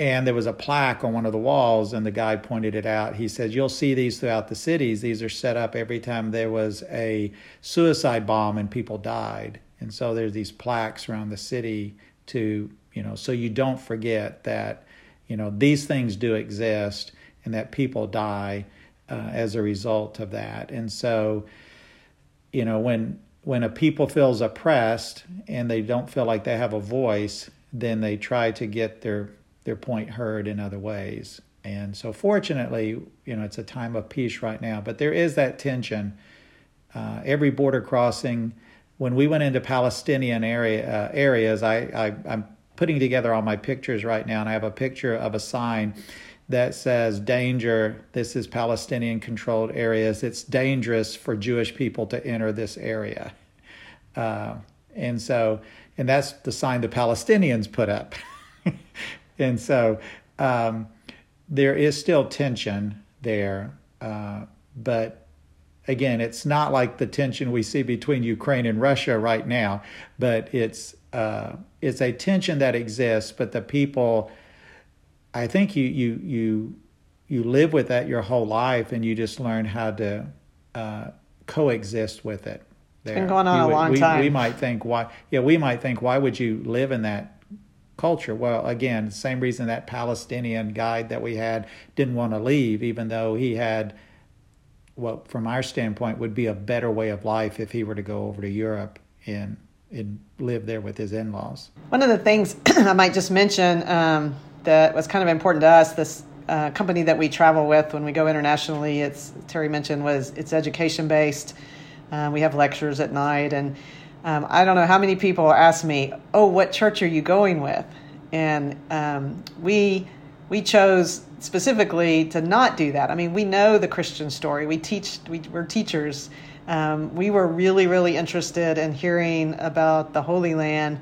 and there was a plaque on one of the walls and the guy pointed it out he said you'll see these throughout the cities these are set up every time there was a suicide bomb and people died and so there's these plaques around the city to you know so you don't forget that you know these things do exist and that people die uh, as a result of that and so you know when when a people feels oppressed and they don't feel like they have a voice then they try to get their their point heard in other ways. And so, fortunately, you know, it's a time of peace right now, but there is that tension. Uh, every border crossing, when we went into Palestinian area uh, areas, I, I I'm putting together all my pictures right now, and I have a picture of a sign that says danger this is palestinian controlled areas. It's dangerous for jewish people to enter this area. Uh, and so and that's the sign the palestinians put up. And so um, there is still tension there, uh, but again, it's not like the tension we see between Ukraine and Russia right now, but it's uh, it's a tension that exists. But the people, I think you you you you live with that your whole life, and you just learn how to uh, coexist with it. There. It's been going on you, a long we, time. We might think why, yeah, we might think why would you live in that culture. Well, again, same reason that Palestinian guide that we had didn't want to leave, even though he had what, from our standpoint, would be a better way of life if he were to go over to Europe and and live there with his in-laws. One of the things I might just mention um, that was kind of important to us, this uh, company that we travel with when we go internationally, it's Terry mentioned was it's education based. Uh, we have lectures at night and um, I don't know how many people ask me, "Oh, what church are you going with?" And um, we we chose specifically to not do that. I mean, we know the Christian story. We teach. We, we're teachers. Um, we were really, really interested in hearing about the Holy Land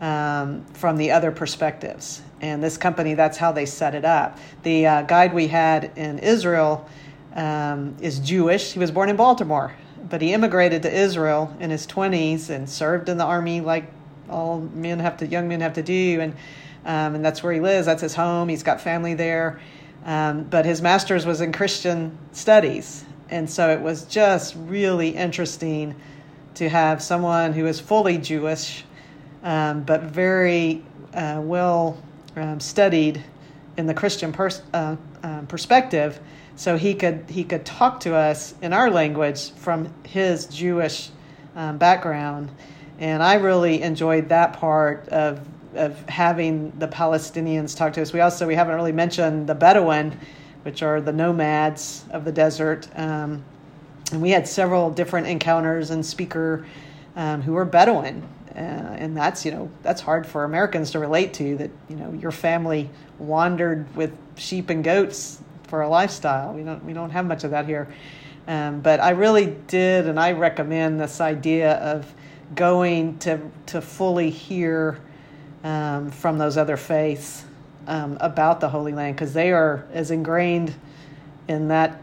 um, from the other perspectives. And this company, that's how they set it up. The uh, guide we had in Israel um, is Jewish. He was born in Baltimore, but he immigrated to Israel in his 20s and served in the army like all men have to, young men have to do. And, um, and that's where he lives. That's his home. He's got family there. Um, but his master's was in Christian studies. And so it was just really interesting to have someone who is fully Jewish, um, but very uh, well um, studied in the Christian pers- uh, uh, perspective so he could he could talk to us in our language from his Jewish um, background, and I really enjoyed that part of of having the Palestinians talk to us. We also we haven't really mentioned the Bedouin, which are the nomads of the desert, um, and we had several different encounters and speaker um, who were Bedouin. Uh, and that's you know that's hard for Americans to relate to that you know your family wandered with sheep and goats for a lifestyle. We don't we don't have much of that here. Um, but I really did, and I recommend this idea of going to to fully hear um, from those other faiths um, about the Holy Land because they are as ingrained in that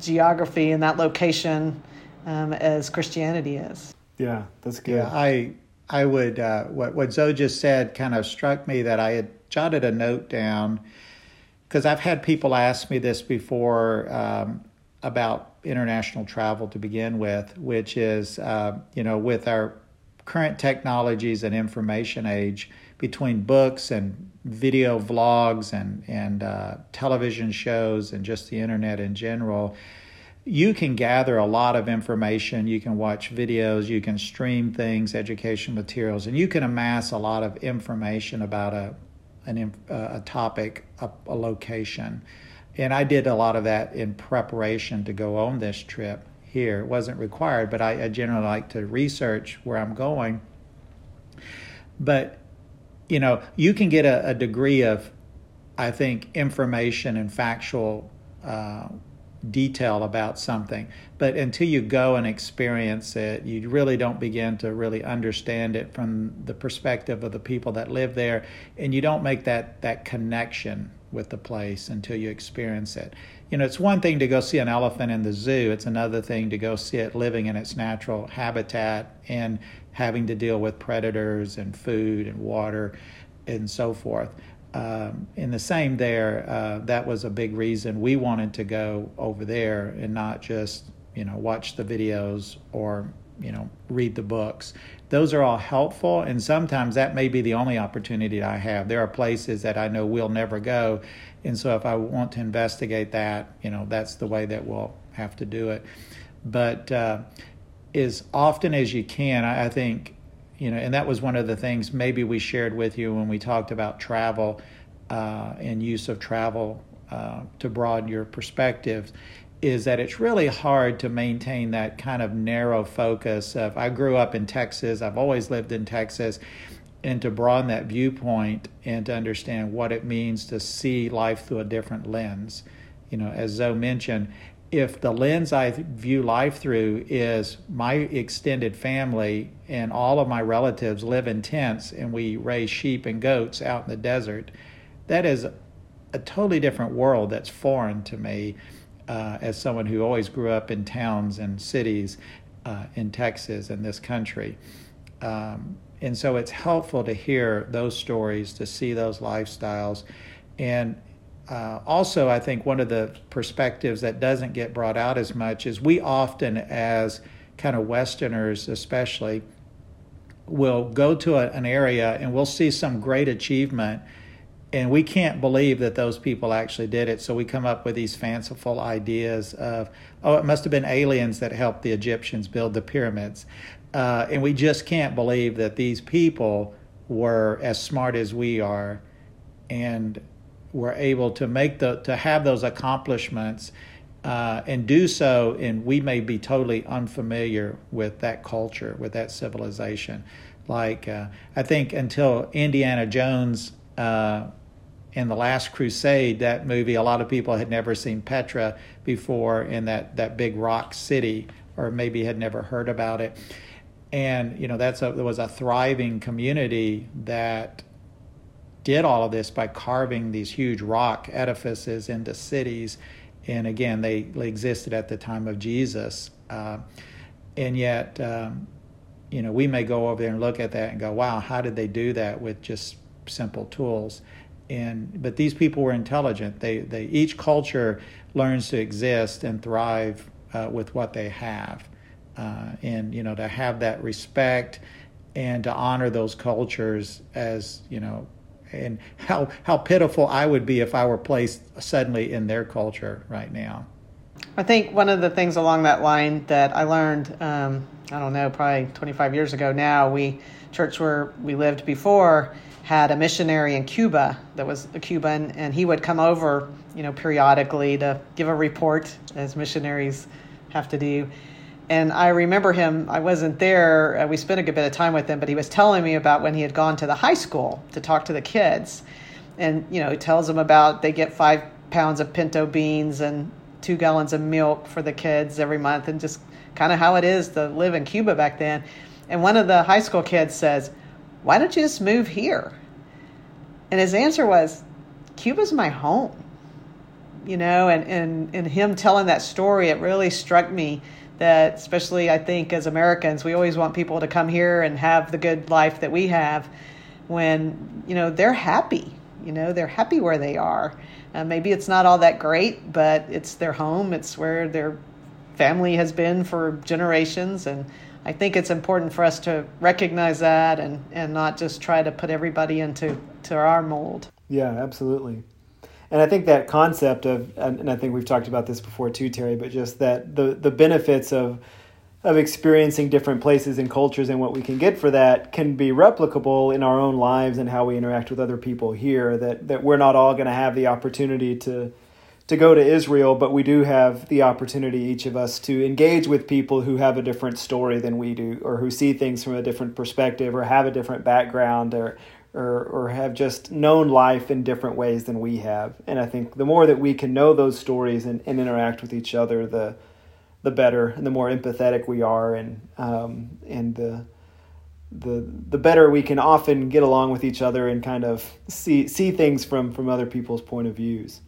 geography and that location um, as Christianity is. Yeah, that's good. Yeah, I I would uh, what what Zoe just said kind of struck me that I had jotted a note down because I've had people ask me this before um, about international travel to begin with, which is uh, you know with our current technologies and information age between books and video vlogs and and uh, television shows and just the internet in general you can gather a lot of information. You can watch videos, you can stream things, education materials, and you can amass a lot of information about a an, uh, a topic, a, a location. And I did a lot of that in preparation to go on this trip here. It wasn't required, but I, I generally like to research where I'm going. But you know, you can get a, a degree of, I think, information and factual uh, detail about something. But until you go and experience it, you really don't begin to really understand it from the perspective of the people that live there, and you don't make that that connection with the place until you experience it. You know, it's one thing to go see an elephant in the zoo, it's another thing to go see it living in its natural habitat and having to deal with predators and food and water and so forth um, in the same there, uh, that was a big reason we wanted to go over there and not just you know watch the videos or you know read the books. Those are all helpful, and sometimes that may be the only opportunity I have. There are places that I know we'll never go, and so if I want to investigate that, you know, that's the way that we'll have to do it. But uh, as often as you can, I, I think you know, and that was one of the things maybe we shared with you when we talked about travel uh, and use of travel uh, to broaden your perspective is that it's really hard to maintain that kind of narrow focus of I grew up in Texas, I've always lived in Texas, and to broaden that viewpoint and to understand what it means to see life through a different lens. You know, as Zoe mentioned, if the lens I view life through is my extended family and all of my relatives live in tents and we raise sheep and goats out in the desert, that is a totally different world that's foreign to me uh, as someone who always grew up in towns and cities uh, in Texas and this country. Um, and so it's helpful to hear those stories, to see those lifestyles. And uh, also, I think one of the perspectives that doesn't get brought out as much is we often, as kind of Westerners especially, will go to a, an area and we'll see some great achievement and we can't believe that those people actually did it. So we come up with these fanciful ideas of oh it must have been aliens that helped the egyptians build the pyramids. Uh, and we just can't believe that these people were as smart as we are. And were able to make the to have those accomplishments uh, and do so, and we may be totally unfamiliar with that culture, with that civilization. Like uh, I think until Indiana Jones uh, in the Last Crusade, that movie, a lot of people had never seen Petra before in that that big rock city, or maybe had never heard about it. And you know that's a, there was a thriving community that did all of this by carving these huge rock edifices into cities. And again, they, existed at the time of Jesus. Uh, and yet, um, you know, we may go over there and look at that and go, wow, how did they do that with just simple tools? And, but these people were intelligent. They, they, each culture learns to exist and thrive uh, with what they have. Uh, and, you know, to have that respect and to honor those cultures as, you know, and how how pitiful I would be if I were placed suddenly in their culture right now. I think one of the things along that line that I learned, um, I don't know, probably 25 years ago now, we church where we lived before had a missionary in Cuba that was a Cuban, and he would come over, you know, periodically to give a report, as missionaries have to do. And I remember him, I wasn't there, uh, we spent a good bit of time with him, but he was telling me about when he had gone to the high school to talk to the kids. And, you know, he tells them about they get five pounds of pinto beans and two gallons of milk for the kids every month, and just kind of how it is to live in Cuba back then. And one of the high school kids says, Why don't you just move here? And his answer was, Cuba's my home. You know, and, and, and him telling that story, it really struck me that especially I think as Americans, we always want people to come here and have the good life that we have when, you know, they're happy. You know, they're happy where they are. Uh, maybe it's not all that great, but it's their home. It's where their family has been for generations. And I think it's important for us to recognize that and, and not just try to put everybody into to our mold. Yeah, absolutely. And I think that concept of, and I think we've talked about this before too, Terry, but just that the, the benefits of of experiencing different places and cultures and what we can get for that can be replicable in our own lives and how we interact with other people here. That that we're not all going to have the opportunity to to go to Israel, but we do have the opportunity, each of us, to engage with people who have a different story than we do, or who see things from a different perspective, or have a different background, or or, or have just known life in different ways than we have. And I think the more that we can know those stories and, and interact with each other, the the better and the more empathetic we are, and um, and the the the better we can often get along with each other and kind of see see things from from other people's point of views.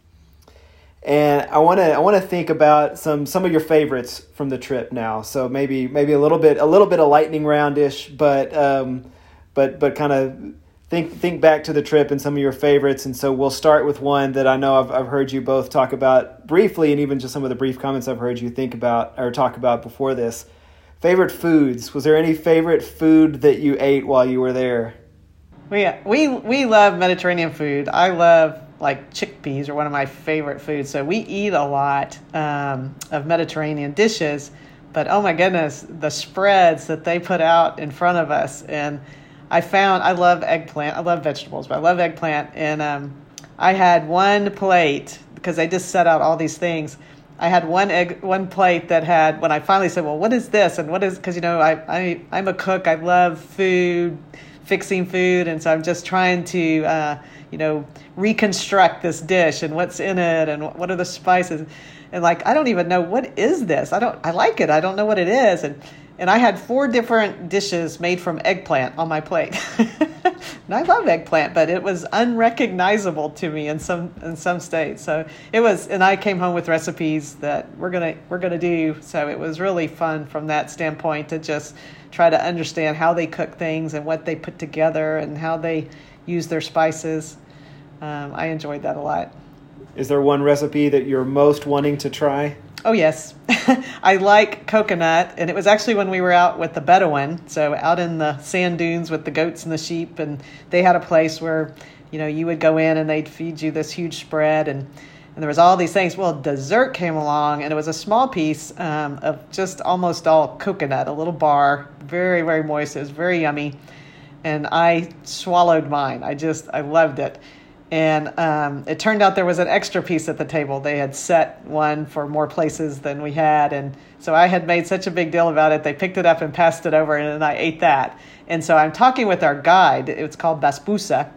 And I want to I want to think about some some of your favorites from the trip now. So maybe maybe a little bit a little bit of lightning roundish, but um, but but kind of think think back to the trip and some of your favorites. And so we'll start with one that I know I've I've heard you both talk about briefly, and even just some of the brief comments I've heard you think about or talk about before this. Favorite foods? Was there any favorite food that you ate while you were there? We we we love Mediterranean food. I love like chickpeas are one of my favorite foods. So we eat a lot um, of Mediterranean dishes. But oh my goodness, the spreads that they put out in front of us and I found I love eggplant. I love vegetables, but I love eggplant. And um, I had one plate because I just set out all these things. I had one egg, one plate that had when I finally said, "Well, what is this?" and what is because you know I, I I'm a cook. I love food, fixing food, and so I'm just trying to uh, you know reconstruct this dish and what's in it and what are the spices, and like I don't even know what is this. I don't I like it. I don't know what it is, and and I had four different dishes made from eggplant on my plate. and I love eggplant, but it was unrecognizable to me in some in some states. So it was, and I came home with recipes that we're gonna we're gonna do. So it was really fun from that standpoint to just try to understand how they cook things and what they put together and how they use their spices. Um, I enjoyed that a lot. Is there one recipe that you're most wanting to try? Oh, yes. I like coconut. And it was actually when we were out with the Bedouin, so out in the sand dunes with the goats and the sheep. And they had a place where, you know, you would go in and they'd feed you this huge spread. And, and there was all these things. Well, dessert came along and it was a small piece um, of just almost all coconut, a little bar, very, very moist. It was very yummy. And I swallowed mine. I just, I loved it and um, it turned out there was an extra piece at the table. They had set one for more places than we had, and so I had made such a big deal about it. They picked it up and passed it over, and I ate that. And so I'm talking with our guide. It's called basbousa,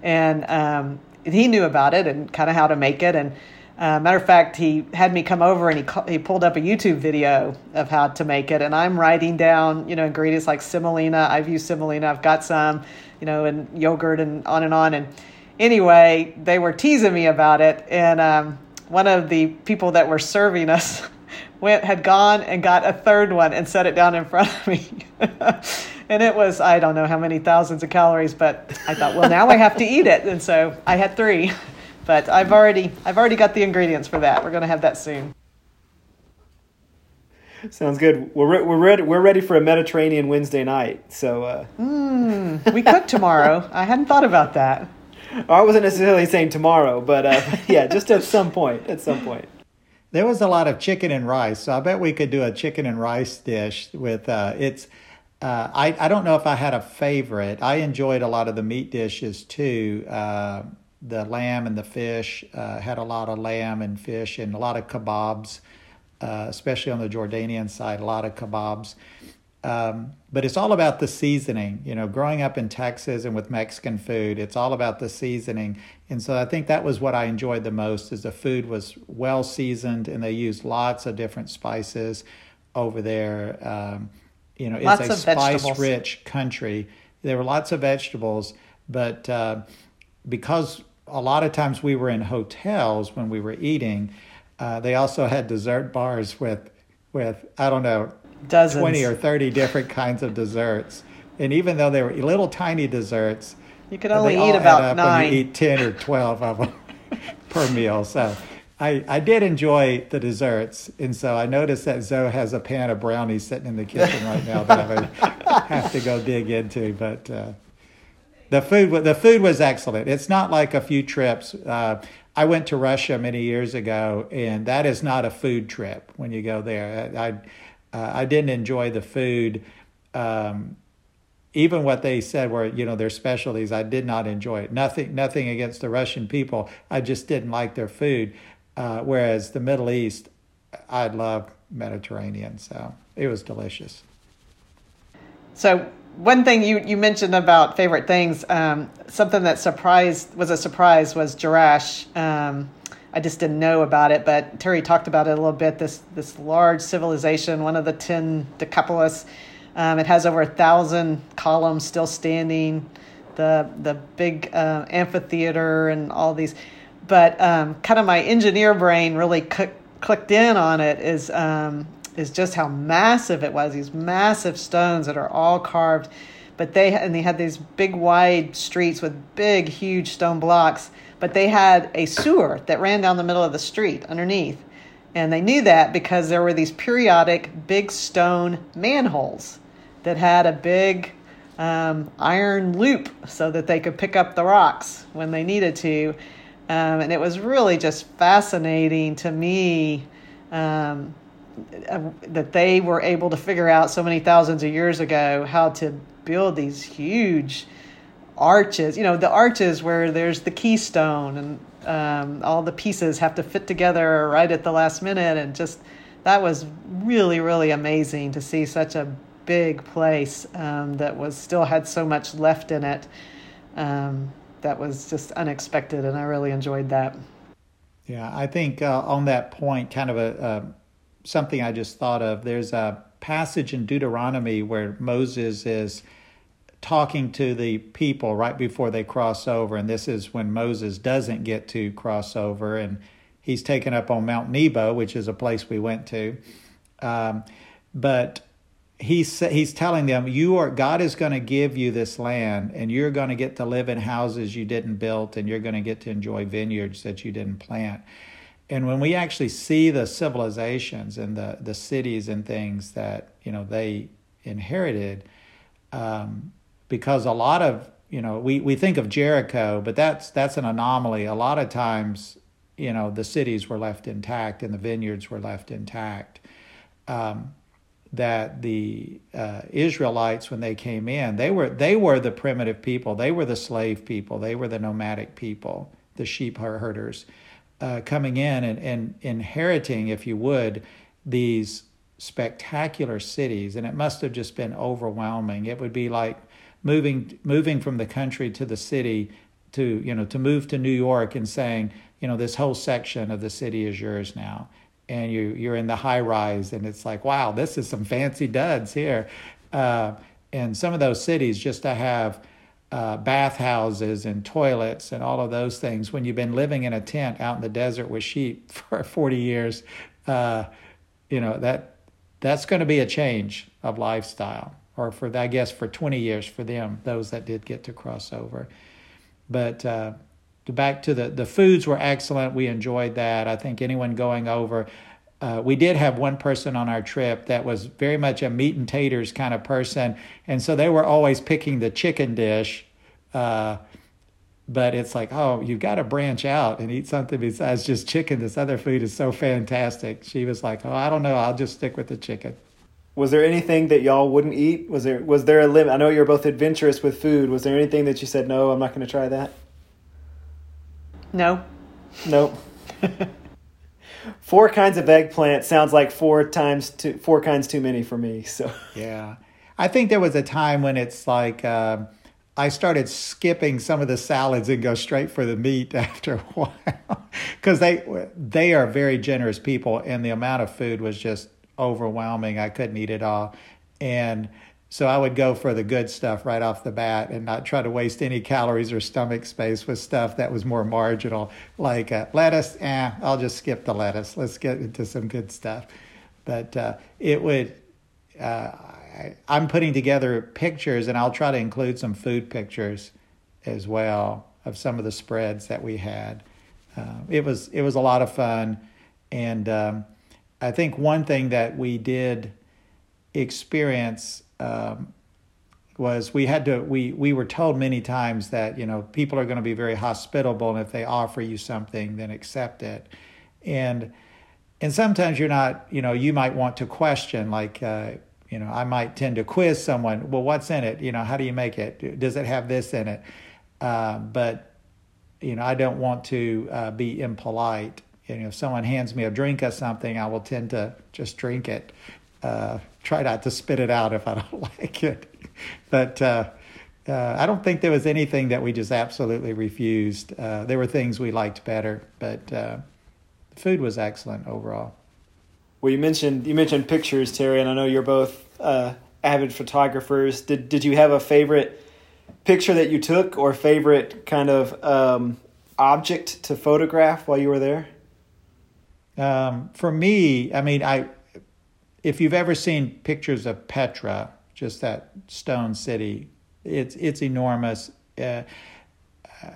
and um, he knew about it and kind of how to make it. And uh, matter of fact, he had me come over and he he pulled up a YouTube video of how to make it, and I'm writing down you know ingredients like semolina. I've used semolina. I've got some, you know, and yogurt and on and on and anyway, they were teasing me about it, and um, one of the people that were serving us went had gone and got a third one and set it down in front of me. and it was I don't know how many thousands of calories, but I thought, well, now I have to eat it, and so I had three. But I've already I've already got the ingredients for that. We're going to have that soon. Sounds good. We're re- we're ready. We're ready for a Mediterranean Wednesday night. So uh... mm, we cook tomorrow. I hadn't thought about that. I wasn't necessarily saying tomorrow, but uh, yeah, just at some point. At some point. There was a lot of chicken and rice, so I bet we could do a chicken and rice dish with uh, it's. Uh, I I don't know if I had a favorite. I enjoyed a lot of the meat dishes too. Uh, the lamb and the fish uh, had a lot of lamb and fish and a lot of kebabs, uh, especially on the Jordanian side. A lot of kebabs. Um, but it's all about the seasoning. You know, growing up in Texas and with Mexican food, it's all about the seasoning. And so I think that was what I enjoyed the most is the food was well seasoned and they used lots of different spices over there. Um, you know, lots it's a spice rich country. There were lots of vegetables, but uh, because a lot of times we were in hotels when we were eating, uh, they also had dessert bars with with I don't know Dozens. twenty or thirty different kinds of desserts, and even though they were little tiny desserts, you could only eat about up nine. You eat ten or twelve of them per meal, so. I, I did enjoy the desserts, and so I noticed that Zoe has a pan of brownies sitting in the kitchen right now that I would have to go dig into. But uh, the food the food was excellent. It's not like a few trips. Uh, I went to Russia many years ago, and that is not a food trip when you go there. I I, uh, I didn't enjoy the food. Um, even what they said were you know their specialties i did not enjoy it nothing nothing against the russian people i just didn't like their food uh, whereas the middle east i love mediterranean so it was delicious So one thing you, you mentioned about favorite things, um, something that surprised was a surprise was Jerash. Um, I just didn't know about it, but Terry talked about it a little bit. This this large civilization, one of the ten Decapolis. Um, it has over a thousand columns still standing. The the big uh, amphitheater and all these, but um, kind of my engineer brain really click, clicked in on it is um, is just how massive it was. These massive stones that are all carved, but they and they had these big wide streets with big huge stone blocks. But they had a sewer that ran down the middle of the street underneath, and they knew that because there were these periodic big stone manholes that had a big um, iron loop so that they could pick up the rocks when they needed to. Um, and it was really just fascinating to me um, that they were able to figure out so many thousands of years ago how to build these huge arches. You know, the arches where there's the keystone and um, all the pieces have to fit together right at the last minute. And just that was really, really amazing to see such a big place um, that was still had so much left in it. Um, that was just unexpected, and I really enjoyed that. Yeah, I think uh, on that point, kind of a something I just thought of. There's a passage in Deuteronomy where Moses is talking to the people right before they cross over, and this is when Moses doesn't get to cross over, and he's taken up on Mount Nebo, which is a place we went to. Um, but he's he's telling them you are God is going to give you this land and you're going to get to live in houses you didn't build and you're going to get to enjoy vineyards that you didn't plant. And when we actually see the civilizations and the the cities and things that you know they inherited, um, because a lot of you know we we think of Jericho, but that's that's an anomaly. A lot of times, you know, the cities were left intact and the vineyards were left intact. Um, that the uh, Israelites, when they came in, they were they were the primitive people. They were the slave people. They were the nomadic people, the sheep herders, uh, coming in and, and inheriting, if you would, these spectacular cities. And it must have just been overwhelming. It would be like moving moving from the country to the city to you know to move to New York and saying you know this whole section of the city is yours now. And you you're in the high rise and it's like wow this is some fancy duds here. Uh, and some of those cities just to have uh, bathhouses and toilets and all of those things. When you've been living in a tent out in the desert with sheep for 40 years uh, you know that that's going to be a change of lifestyle or for i guess for 20 years for them those that did get to cross over but uh, back to the the foods were excellent. We enjoyed that. I think anyone going over. Uh, we did have one person on our trip that was very much a meat and taters kind of person, and so they were always picking the chicken dish. Uh, but it's like, oh, you've got to branch out and eat something besides just chicken. This other food is so fantastic. She was like, oh, I don't know, I'll just stick with the chicken. Was there anything that y'all wouldn't eat? Was there was there a limit? I know you're both adventurous with food. Was there anything that you said no? I'm not going to try that. No. Nope. four kinds of eggplant sounds like four times too, four kinds too many for me. So yeah, I think there was a time when it's like uh, I started skipping some of the salads and go straight for the meat after a while because they they are very generous people and the amount of food was just overwhelming. I couldn't eat it all, and so I would go for the good stuff right off the bat and not try to waste any calories or stomach space with stuff that was more marginal, like uh, lettuce. Eh, I'll just skip the lettuce. Let's get into some good stuff. but uh, it would. Uh, I, I'm putting together pictures, and I'll try to include some food pictures as well of some of the spreads that we had. Uh, it was it was a lot of fun, and um, I think one thing that we did experience um, was we had to we we were told many times that you know people are going to be very hospitable, and if they offer you something, then accept it, and and sometimes you're not you know you might want to question like. Uh, you know, I might tend to quiz someone. Well, what's in it? You know, how do you make it? Does it have this in it? Uh, but you know, I don't want to uh, be impolite. You know, if someone hands me a drink or something, I will tend to just drink it. Uh, try not to spit it out if I don't like it. But uh, uh, I don't think there was anything that we just absolutely refused. Uh, there were things we liked better, but the food was excellent overall. Well, you mentioned you mentioned pictures, Terry, and I know you're both avid photographers. Did did you have a favorite? picture that you took or favorite kind of um, object to photograph while you were there? Um, for me, I mean, I if you've ever seen pictures of Petra, just that stone city, it's it's enormous. Uh, uh,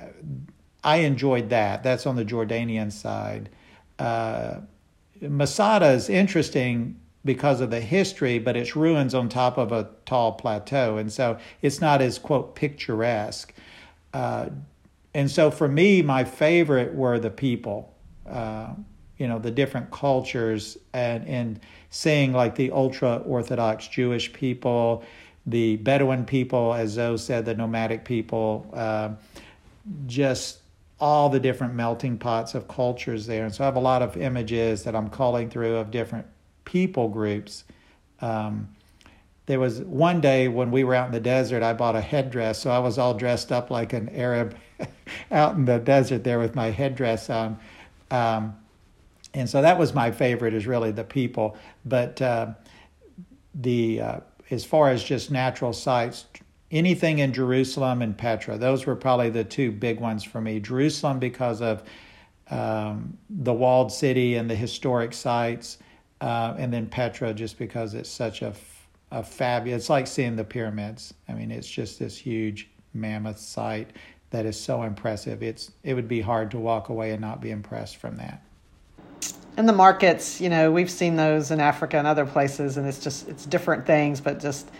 I enjoyed that. That's on the Jordanian side. Uh, Masada is interesting because of the history, but it's ruins on top of a tall plateau. And so it's not as, quote, picturesque. Uh, and so for me, my favorite were the people, uh, you know, the different cultures and, and seeing like the ultra Orthodox Jewish people, the Bedouin people, as Zoe said, the nomadic people, uh, just all the different melting pots of cultures there. And so I have a lot of images that I'm calling through of different people groups. Um, there was one day when we were out in the desert, I bought a headdress, so I was all dressed up like an Arab out in the desert there with my headdress on. Um, and so that was my favorite, is really the people. But uh, the uh, as far as just natural sites, anything in Jerusalem and Petra, those were probably the two big ones for me. Jerusalem because of um, the walled city and the historic sites uh, and then Petra just because it's such a, a fabulous. It's like seeing the pyramids. I mean, it's just this huge mammoth site that is so impressive. It's it would be hard to walk away and not be impressed from that. And the markets, you know, we've seen those in Africa and other places, and it's just it's different things, but just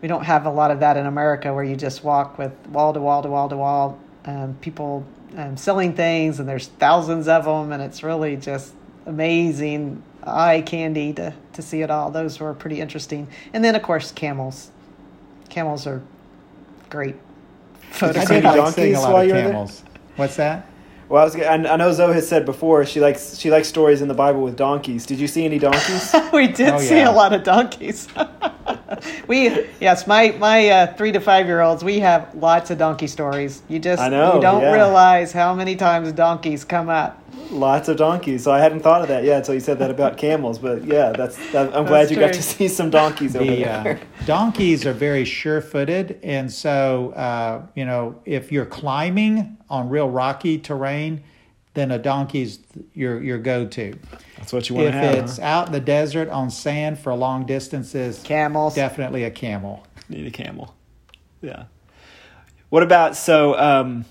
we don't have a lot of that in America where you just walk with wall to wall to wall to wall, um, people um, selling things, and there's thousands of them, and it's really just amazing eye candy to, to see it all. Those were pretty interesting. And then, of course, camels. Camels are great. Photographs. I did like seeing a lot of camels. What's that? Well, I was. and I know Zoe has said before she likes she likes stories in the Bible with donkeys. Did you see any donkeys? we did oh, see yeah. a lot of donkeys. we yes, my my uh, three to five year olds. We have lots of donkey stories. You just I know, you don't yeah. realize how many times donkeys come up. Lots of donkeys. So I hadn't thought of that yet until you said that about camels. But yeah, that's. That, I'm glad you true. got to see some donkeys over the, there. Uh, donkeys are very sure-footed, and so uh, you know if you're climbing on real rocky terrain, then a donkey's your your go-to. That's what you want if to have. If it's huh? out in the desert on sand for long distances, camels. Definitely a camel. Need a camel. Yeah. What about so? Um,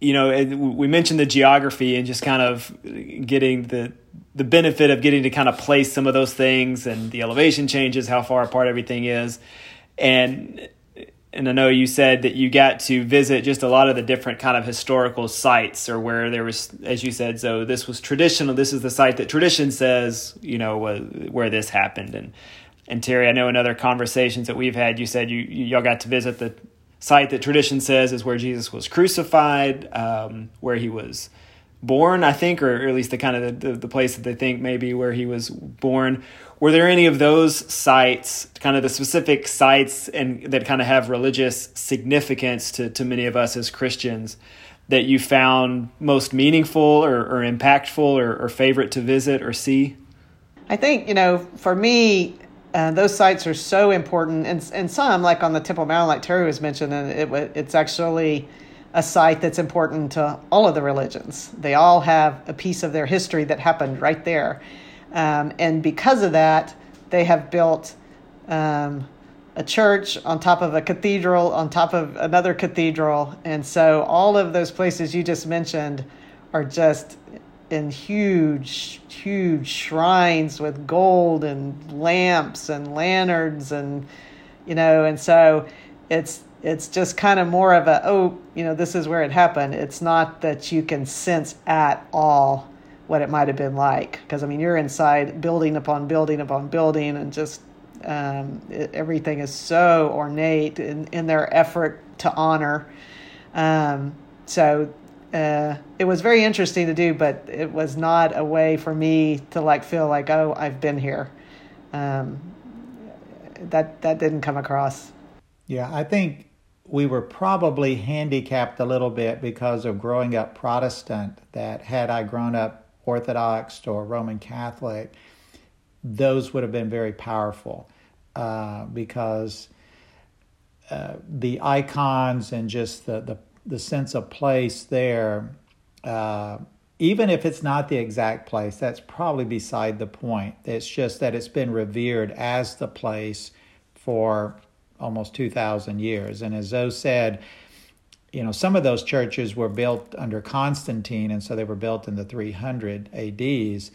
you know, we mentioned the geography and just kind of getting the the benefit of getting to kind of place some of those things and the elevation changes, how far apart everything is, and and I know you said that you got to visit just a lot of the different kind of historical sites or where there was, as you said, so this was traditional. This is the site that tradition says, you know, where this happened. And and Terry, I know in other conversations that we've had, you said you, you y'all got to visit the site that tradition says is where Jesus was crucified, um, where he was born, I think, or, at least the kind of the, the, place that they think maybe where he was born. Were there any of those sites, kind of the specific sites, and that kind of have religious significance to, to many of us as Christians, that you found most meaningful or, or impactful or, or favorite to visit or see? I think you know, for me, uh, those sites are so important, and and some like on the Temple Mount, like Terry was mentioning, it, it's actually a site that's important to all of the religions. They all have a piece of their history that happened right there. Um, and because of that, they have built um, a church on top of a cathedral, on top of another cathedral. And so all of those places you just mentioned are just in huge, huge shrines with gold and lamps and lanterns and you know, and so it's it's just kind of more of a oh, you know, this is where it happened. It's not that you can sense at all what it might have been like because I mean you're inside building upon building upon building and just um, it, everything is so ornate in, in their effort to honor. Um, so uh, it was very interesting to do, but it was not a way for me to like feel like oh I've been here. Um, that that didn't come across. Yeah, I think we were probably handicapped a little bit because of growing up Protestant. That had I grown up Orthodox or Roman Catholic, those would have been very powerful uh, because uh, the icons and just the, the, the sense of place there, uh, even if it's not the exact place, that's probably beside the point. It's just that it's been revered as the place for almost 2,000 years. And as Zoe said, you know, some of those churches were built under Constantine, and so they were built in the 300 ADs.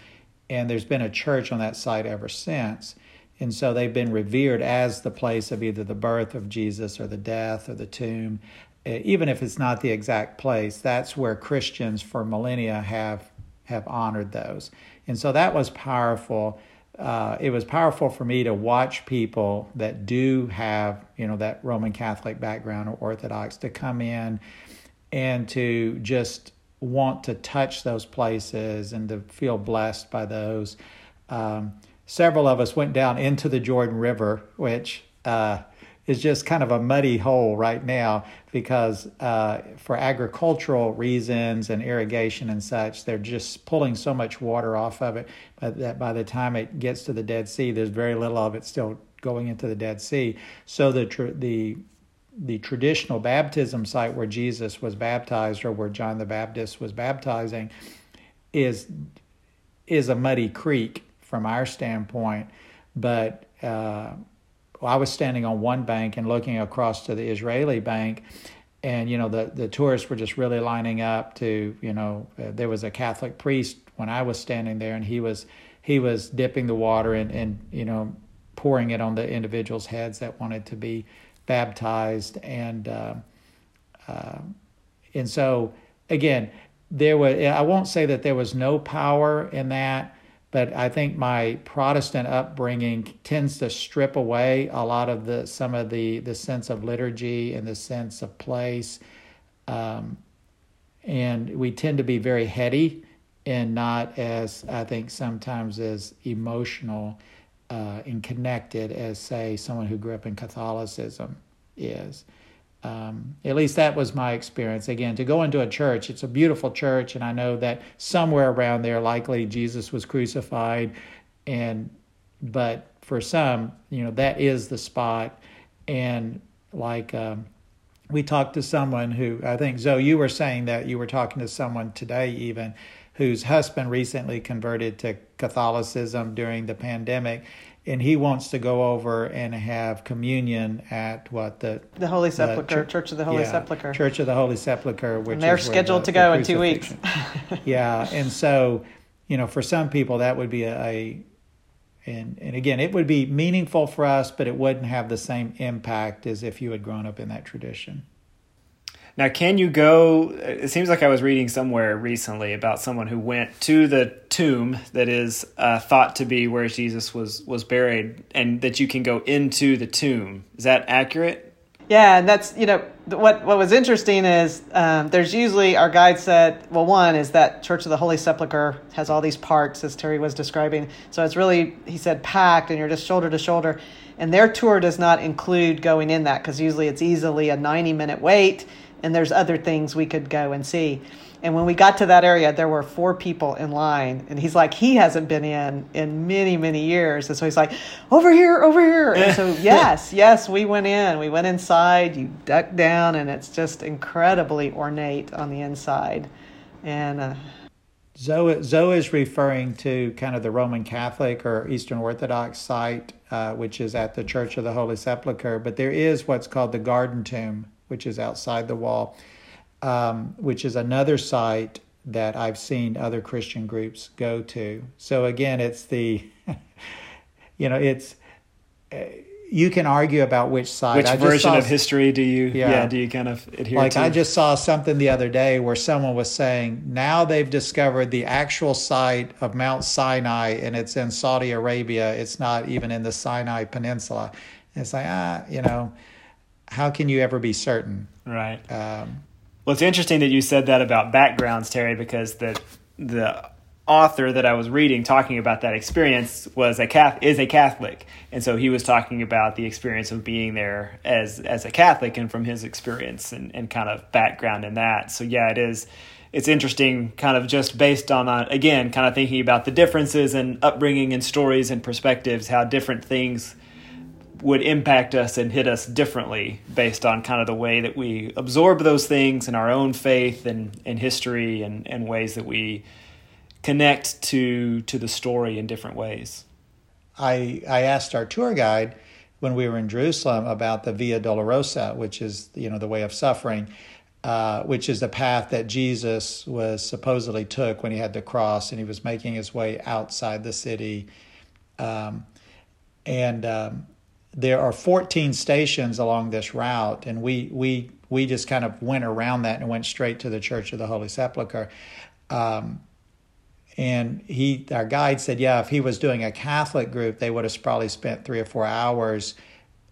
And there's been a church on that site ever since. And so they've been revered as the place of either the birth of Jesus or the death or the tomb. Even if it's not the exact place, that's where Christians for millennia have have honored those. And so that was powerful. Uh, it was powerful for me to watch people that do have, you know, that Roman Catholic background or Orthodox to come in and to just want to touch those places and to feel blessed by those. Um, several of us went down into the Jordan River, which uh, is just kind of a muddy hole right now because uh, for agricultural reasons and irrigation and such, they're just pulling so much water off of it but that by the time it gets to the Dead Sea, there's very little of it still going into the Dead Sea. So the tr- the the traditional baptism site where Jesus was baptized or where John the Baptist was baptizing is is a muddy creek from our standpoint. But uh, I was standing on one bank and looking across to the Israeli bank, and you know the the tourists were just really lining up to you know uh, there was a Catholic priest when I was standing there, and he was he was dipping the water and and you know pouring it on the individuals' heads that wanted to be baptized, and uh, uh, and so again there was I won't say that there was no power in that but I think my Protestant upbringing tends to strip away a lot of the some of the the sense of liturgy and the sense of place, um, and we tend to be very heady and not as I think sometimes as emotional uh, and connected as say someone who grew up in Catholicism is. Um, at least that was my experience. Again, to go into a church, it's a beautiful church, and I know that somewhere around there, likely Jesus was crucified, and but for some, you know, that is the spot. And like um, we talked to someone who I think Zoe, you were saying that you were talking to someone today, even whose husband recently converted to Catholicism during the pandemic, and he wants to go over and have communion at what the the Holy Sepulchre, Church of the Holy yeah, Sepulchre, Church of the Holy Sepulchre, which and they're scheduled the, to go in two weeks. yeah, and so you know, for some people that would be a, a and and again, it would be meaningful for us, but it wouldn't have the same impact as if you had grown up in that tradition. Now, can you go? It seems like I was reading somewhere recently about someone who went to the tomb that is uh, thought to be where Jesus was was buried, and that you can go into the tomb. Is that accurate? Yeah, and that's you know what what was interesting is um, there's usually our guide said well one is that Church of the Holy Sepulchre has all these parts as Terry was describing, so it's really he said packed and you're just shoulder to shoulder, and their tour does not include going in that because usually it's easily a 90 minute wait and there's other things we could go and see. And when we got to that area, there were four people in line, and he's like, he hasn't been in in many, many years, and so he's like, over here, over here. And so yes, yes, we went in. We went inside. You duck down, and it's just incredibly ornate on the inside, and. Uh, Zoe, Zoe is referring to kind of the Roman Catholic or Eastern Orthodox site, uh, which is at the Church of the Holy Sepulchre. But there is what's called the Garden Tomb, which is outside the wall, um, which is another site that I've seen other Christian groups go to. So again, it's the, you know, it's. Uh, you can argue about which side. Which version saw, of history do you? Yeah. yeah. do you kind of adhere like to? Like I just saw something the other day where someone was saying now they've discovered the actual site of Mount Sinai and it's in Saudi Arabia. It's not even in the Sinai Peninsula. And it's like ah, you know, how can you ever be certain? Right. Um, well, it's interesting that you said that about backgrounds, Terry, because the the author that I was reading talking about that experience was a Catholic, is a Catholic, and so he was talking about the experience of being there as as a Catholic and from his experience and, and kind of background in that. So yeah, it is. It's interesting, kind of just based on uh, again, kind of thinking about the differences in upbringing and stories and perspectives, how different things would impact us and hit us differently based on kind of the way that we absorb those things in our own faith and, and history and, and ways that we connect to to the story in different ways. I I asked our tour guide when we were in Jerusalem about the Via Dolorosa, which is you know the way of suffering, uh, which is the path that Jesus was supposedly took when he had the cross and he was making his way outside the city, um, and um, there are 14 stations along this route, and we we we just kind of went around that and went straight to the Church of the Holy Sepulchre. Um, and he, our guide said, yeah, if he was doing a Catholic group, they would have probably spent three or four hours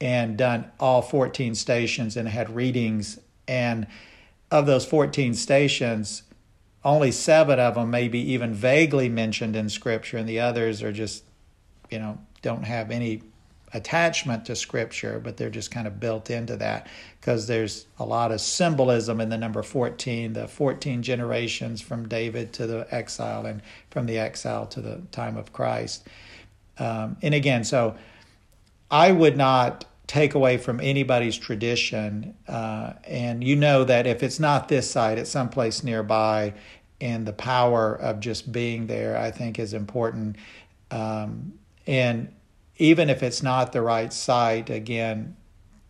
and done all 14 stations and had readings. And of those 14 stations, only seven of them may be even vaguely mentioned in Scripture, and the others are just, you know, don't have any attachment to scripture, but they're just kind of built into that because there's a lot of symbolism in the number 14, the 14 generations from David to the exile and from the exile to the time of Christ. Um, and again, so I would not take away from anybody's tradition. Uh, and you know that if it's not this site, it's someplace nearby. And the power of just being there, I think, is important. Um, and even if it's not the right site, again,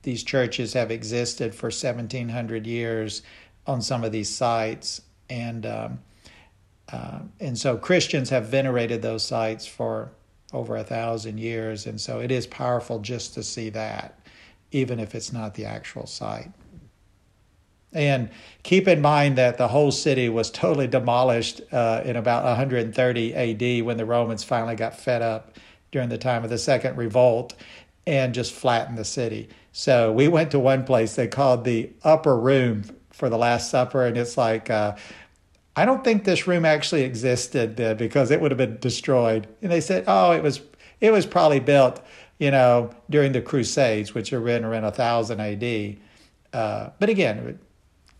these churches have existed for 1700 years on some of these sites. And, um, uh, and so Christians have venerated those sites for over a thousand years. And so it is powerful just to see that, even if it's not the actual site. And keep in mind that the whole city was totally demolished uh, in about 130 AD when the Romans finally got fed up during the time of the second revolt and just flattened the city. So we went to one place they called the upper room for the Last Supper, and it's like, uh, I don't think this room actually existed then because it would have been destroyed. And they said, oh, it was it was probably built, you know, during the Crusades, which are in around a thousand A.D. Uh, but again,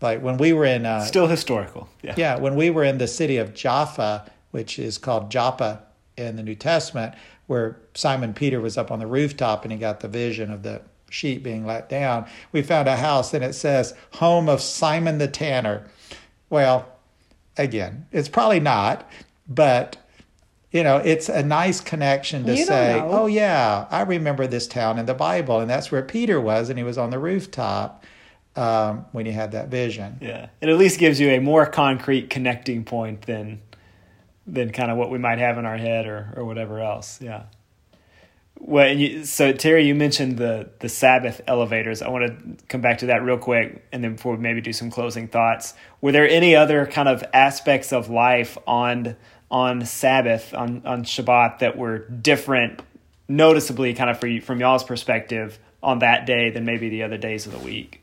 like when we were in uh, still historical, yeah, yeah, when we were in the city of Jaffa, which is called Joppa in the New Testament, where Simon Peter was up on the rooftop and he got the vision of the sheep being let down. We found a house and it says, Home of Simon the Tanner. Well, again, it's probably not, but you know, it's a nice connection to you say, oh, yeah, I remember this town in the Bible, and that's where Peter was, and he was on the rooftop um, when he had that vision. Yeah, it at least gives you a more concrete connecting point than than kind of what we might have in our head or or whatever else. Yeah. Well, and you, so Terry, you mentioned the the Sabbath elevators. I want to come back to that real quick, and then before we maybe do some closing thoughts, were there any other kind of aspects of life on on Sabbath on on Shabbat that were different, noticeably, kind of for, you, from y'all's perspective on that day than maybe the other days of the week?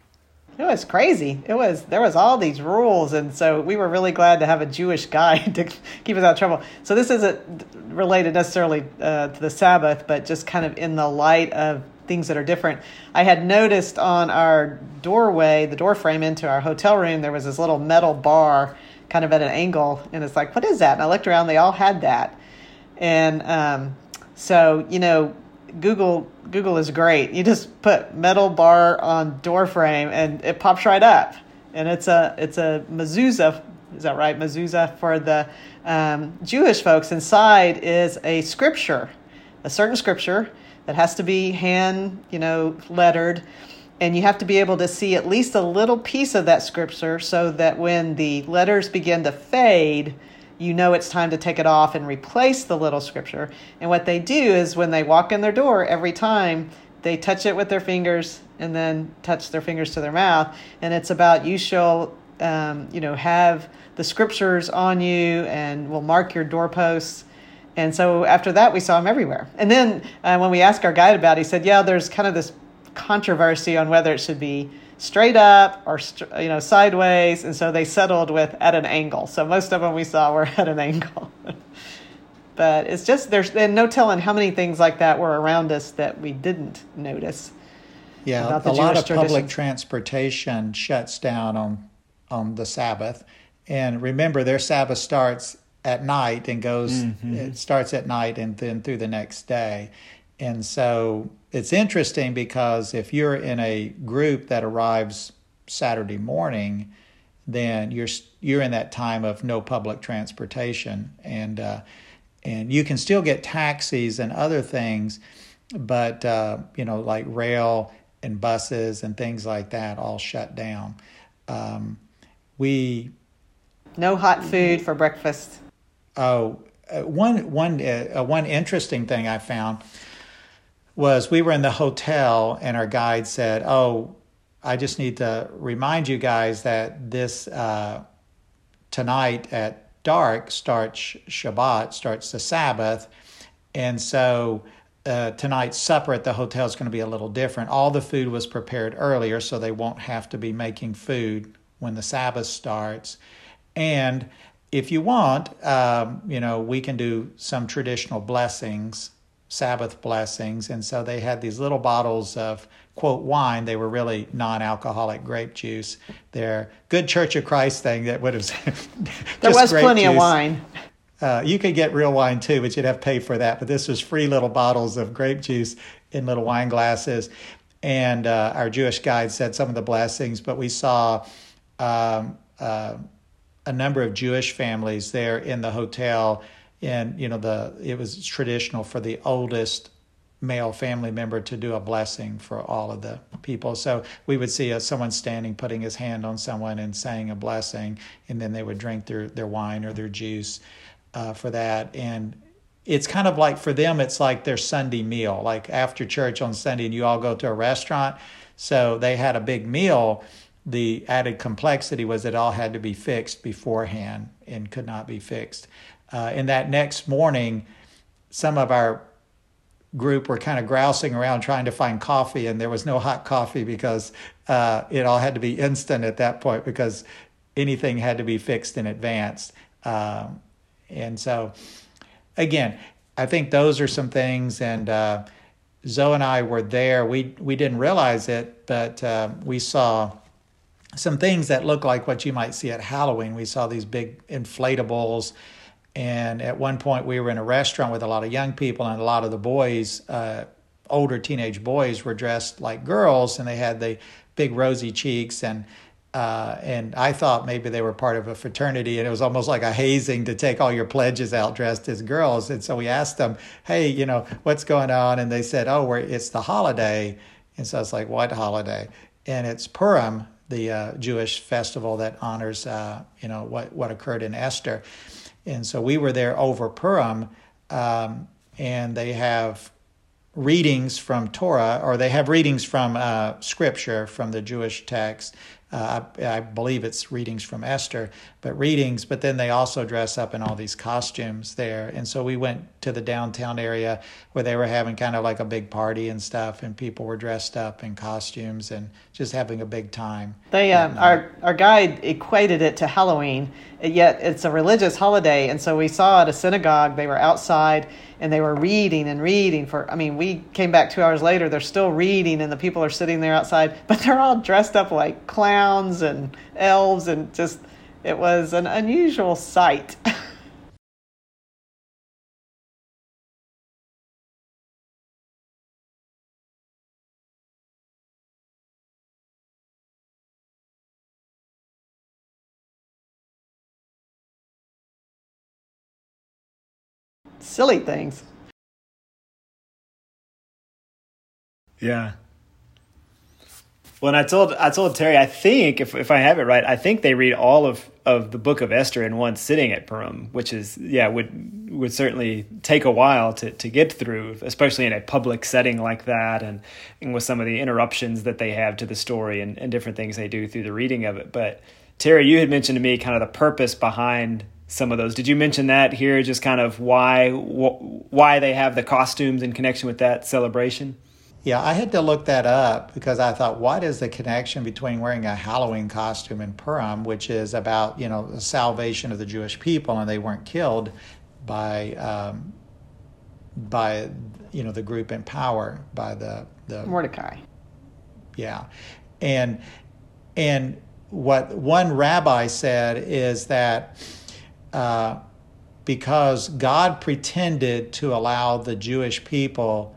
It was crazy. It was there was all these rules, and so we were really glad to have a Jewish guy to keep us out of trouble. So this isn't related necessarily uh, to the Sabbath, but just kind of in the light of things that are different. I had noticed on our doorway, the door frame into our hotel room, there was this little metal bar, kind of at an angle, and it's like, what is that? And I looked around; they all had that, and um, so you know Google Google is great. You just put metal bar on door frame and it pops right up. And it's a it's a mezuzah, is that right? Mezuzah for the um, Jewish folks, inside is a scripture, a certain scripture that has to be hand, you know, lettered. And you have to be able to see at least a little piece of that scripture so that when the letters begin to fade, you know it's time to take it off and replace the little scripture. And what they do is when they walk in their door every time, they touch it with their fingers and then touch their fingers to their mouth. And it's about you shall, um, you know, have the scriptures on you and will mark your doorposts. And so after that, we saw them everywhere. And then uh, when we asked our guide about it, he said, yeah, there's kind of this controversy on whether it should be straight up or you know sideways and so they settled with at an angle. So most of them we saw were at an angle. But it's just there's and no telling how many things like that were around us that we didn't notice yeah a Jewish lot of public transportation shuts down on on the sabbath. And remember their sabbath starts at night and goes mm-hmm. it starts at night and then through the next day and so it's interesting because if you're in a group that arrives Saturday morning, then you're you're in that time of no public transportation, and uh, and you can still get taxis and other things, but uh, you know like rail and buses and things like that all shut down. Um, we no hot food for breakfast. Oh, uh, one one uh, one interesting thing I found was we were in the hotel and our guide said, "Oh, I just need to remind you guys that this uh, tonight at dark starts Shabbat, starts the Sabbath, and so." Uh, tonight's supper at the hotel is going to be a little different. All the food was prepared earlier, so they won't have to be making food when the Sabbath starts. And if you want, um, you know, we can do some traditional blessings Sabbath blessings. And so they had these little bottles of, quote, wine. They were really non alcoholic grape juice. They're good Church of Christ thing that would have. there was plenty juice. of wine. Uh, you could get real wine too, but you'd have to pay for that. But this was free little bottles of grape juice in little wine glasses. And uh, our Jewish guide said some of the blessings, but we saw um, uh, a number of Jewish families there in the hotel and you know the it was traditional for the oldest male family member to do a blessing for all of the people. So we would see a, someone standing, putting his hand on someone and saying a blessing, and then they would drink their, their wine or their juice uh, for that. And it's kind of like for them, it's like their Sunday meal, like after church on Sunday, and you all go to a restaurant. So they had a big meal. The added complexity was it all had to be fixed beforehand and could not be fixed uh, and that next morning, some of our group were kind of grousing around trying to find coffee, and there was no hot coffee because uh, it all had to be instant at that point because anything had to be fixed in advance. Um, and so, again, I think those are some things. And uh, Zoe and I were there. We we didn't realize it, but uh, we saw some things that look like what you might see at Halloween. We saw these big inflatables and at one point, we were in a restaurant with a lot of young people, and a lot of the boys, uh, older teenage boys, were dressed like girls, and they had the big rosy cheeks and. Uh, and I thought maybe they were part of a fraternity, and it was almost like a hazing to take all your pledges out dressed as girls. And so we asked them, "Hey, you know, what's going on?" And they said, "Oh, it's the holiday." And so I was like, "What holiday?" And it's Purim, the uh, Jewish festival that honors, uh, you know, what what occurred in Esther. And so we were there over Purim, um, and they have readings from Torah, or they have readings from uh, Scripture from the Jewish text. Uh, I, I, believe it's readings from Esther, but readings. But then they also dress up in all these costumes there. And so we went to the downtown area where they were having kind of like a big party and stuff, and people were dressed up in costumes and just having a big time. They um, our our guide equated it to Halloween, yet it's a religious holiday. And so we saw at a synagogue they were outside and they were reading and reading for. I mean, we came back two hours later. They're still reading, and the people are sitting there outside, but they're all dressed up like clowns and elves and just it was an unusual sight. silly things. Yeah. Well, and I told I told Terry, I think if if I have it right, I think they read all of, of the book of Esther in one sitting at Purim, which is yeah would would certainly take a while to, to get through, especially in a public setting like that, and, and with some of the interruptions that they have to the story and, and different things they do through the reading of it. But Terry, you had mentioned to me kind of the purpose behind some of those. Did you mention that here? Just kind of why wh- why they have the costumes in connection with that celebration? Yeah, I had to look that up because I thought, what is the connection between wearing a Halloween costume and Purim, which is about you know the salvation of the Jewish people, and they weren't killed by um, by you know the group in power by the the Mordecai. Yeah, and and what one rabbi said is that uh, because God pretended to allow the Jewish people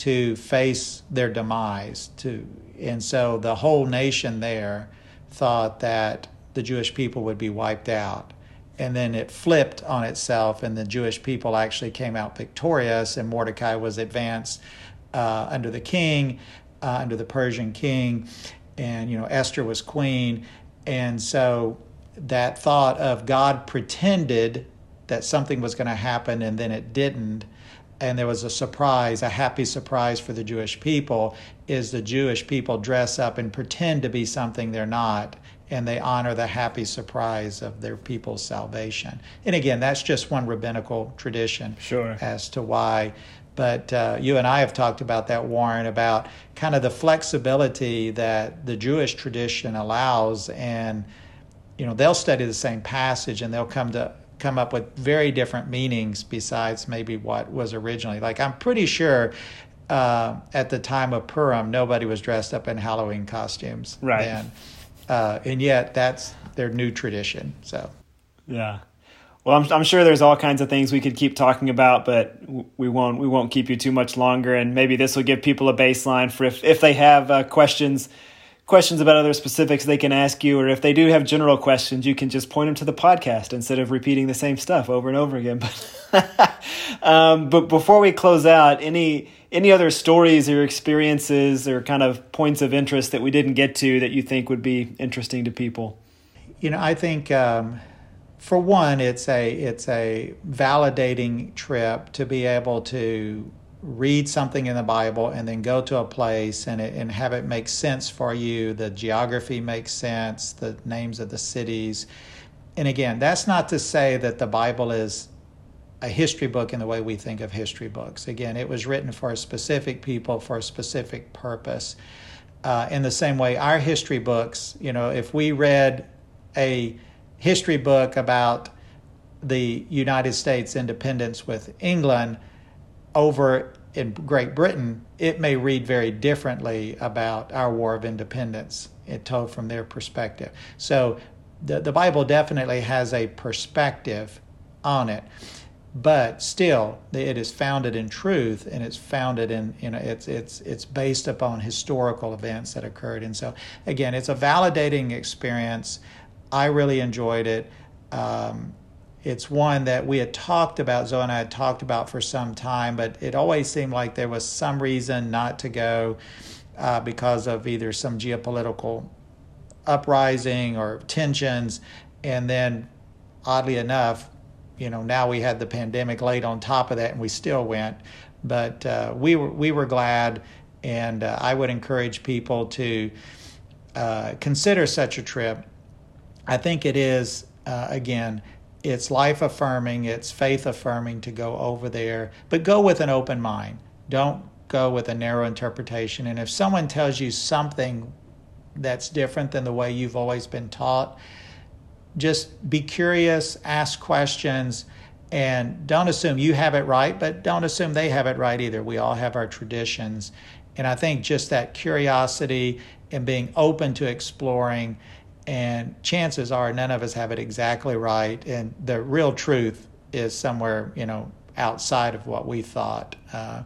to face their demise to and so the whole nation there thought that the Jewish people would be wiped out. And then it flipped on itself and the Jewish people actually came out victorious and Mordecai was advanced uh, under the king uh, under the Persian king. And you know Esther was queen. And so that thought of God pretended that something was going to happen and then it didn't and there was a surprise, a happy surprise for the Jewish people, is the Jewish people dress up and pretend to be something they're not, and they honor the happy surprise of their people's salvation. And again, that's just one rabbinical tradition sure. as to why. But uh, you and I have talked about that, Warren, about kind of the flexibility that the Jewish tradition allows, and you know they'll study the same passage and they'll come to come up with very different meanings besides maybe what was originally. Like I'm pretty sure uh, at the time of Purim, nobody was dressed up in Halloween costumes. Right. Then. Uh, and yet that's their new tradition. So. Yeah. Well, I'm, I'm sure there's all kinds of things we could keep talking about, but we won't we won't keep you too much longer. And maybe this will give people a baseline for if if they have uh, questions questions about other specifics they can ask you, or if they do have general questions, you can just point them to the podcast instead of repeating the same stuff over and over again. But, um, but before we close out, any any other stories or experiences or kind of points of interest that we didn't get to that you think would be interesting to people? You know, I think um, for one, it's a it's a validating trip to be able to read something in the Bible and then go to a place and it, and have it make sense for you. The geography makes sense, the names of the cities. And again, that's not to say that the Bible is a history book in the way we think of history books. Again, it was written for a specific people for a specific purpose. Uh, in the same way, our history books, you know, if we read a history book about the United States independence with England, over in Great Britain, it may read very differently about our War of Independence, it told from their perspective. So the, the Bible definitely has a perspective on it, but still it is founded in truth and it's founded in, you know, it's, it's, it's based upon historical events that occurred. And so, again, it's a validating experience. I really enjoyed it. Um, it's one that we had talked about, Zoe and I had talked about for some time, but it always seemed like there was some reason not to go uh, because of either some geopolitical uprising or tensions. And then, oddly enough, you know, now we had the pandemic laid on top of that and we still went. But uh, we, were, we were glad, and uh, I would encourage people to uh, consider such a trip. I think it is, uh, again, it's life affirming, it's faith affirming to go over there, but go with an open mind. Don't go with a narrow interpretation. And if someone tells you something that's different than the way you've always been taught, just be curious, ask questions, and don't assume you have it right, but don't assume they have it right either. We all have our traditions. And I think just that curiosity and being open to exploring and chances are none of us have it exactly right and the real truth is somewhere you know outside of what we thought uh,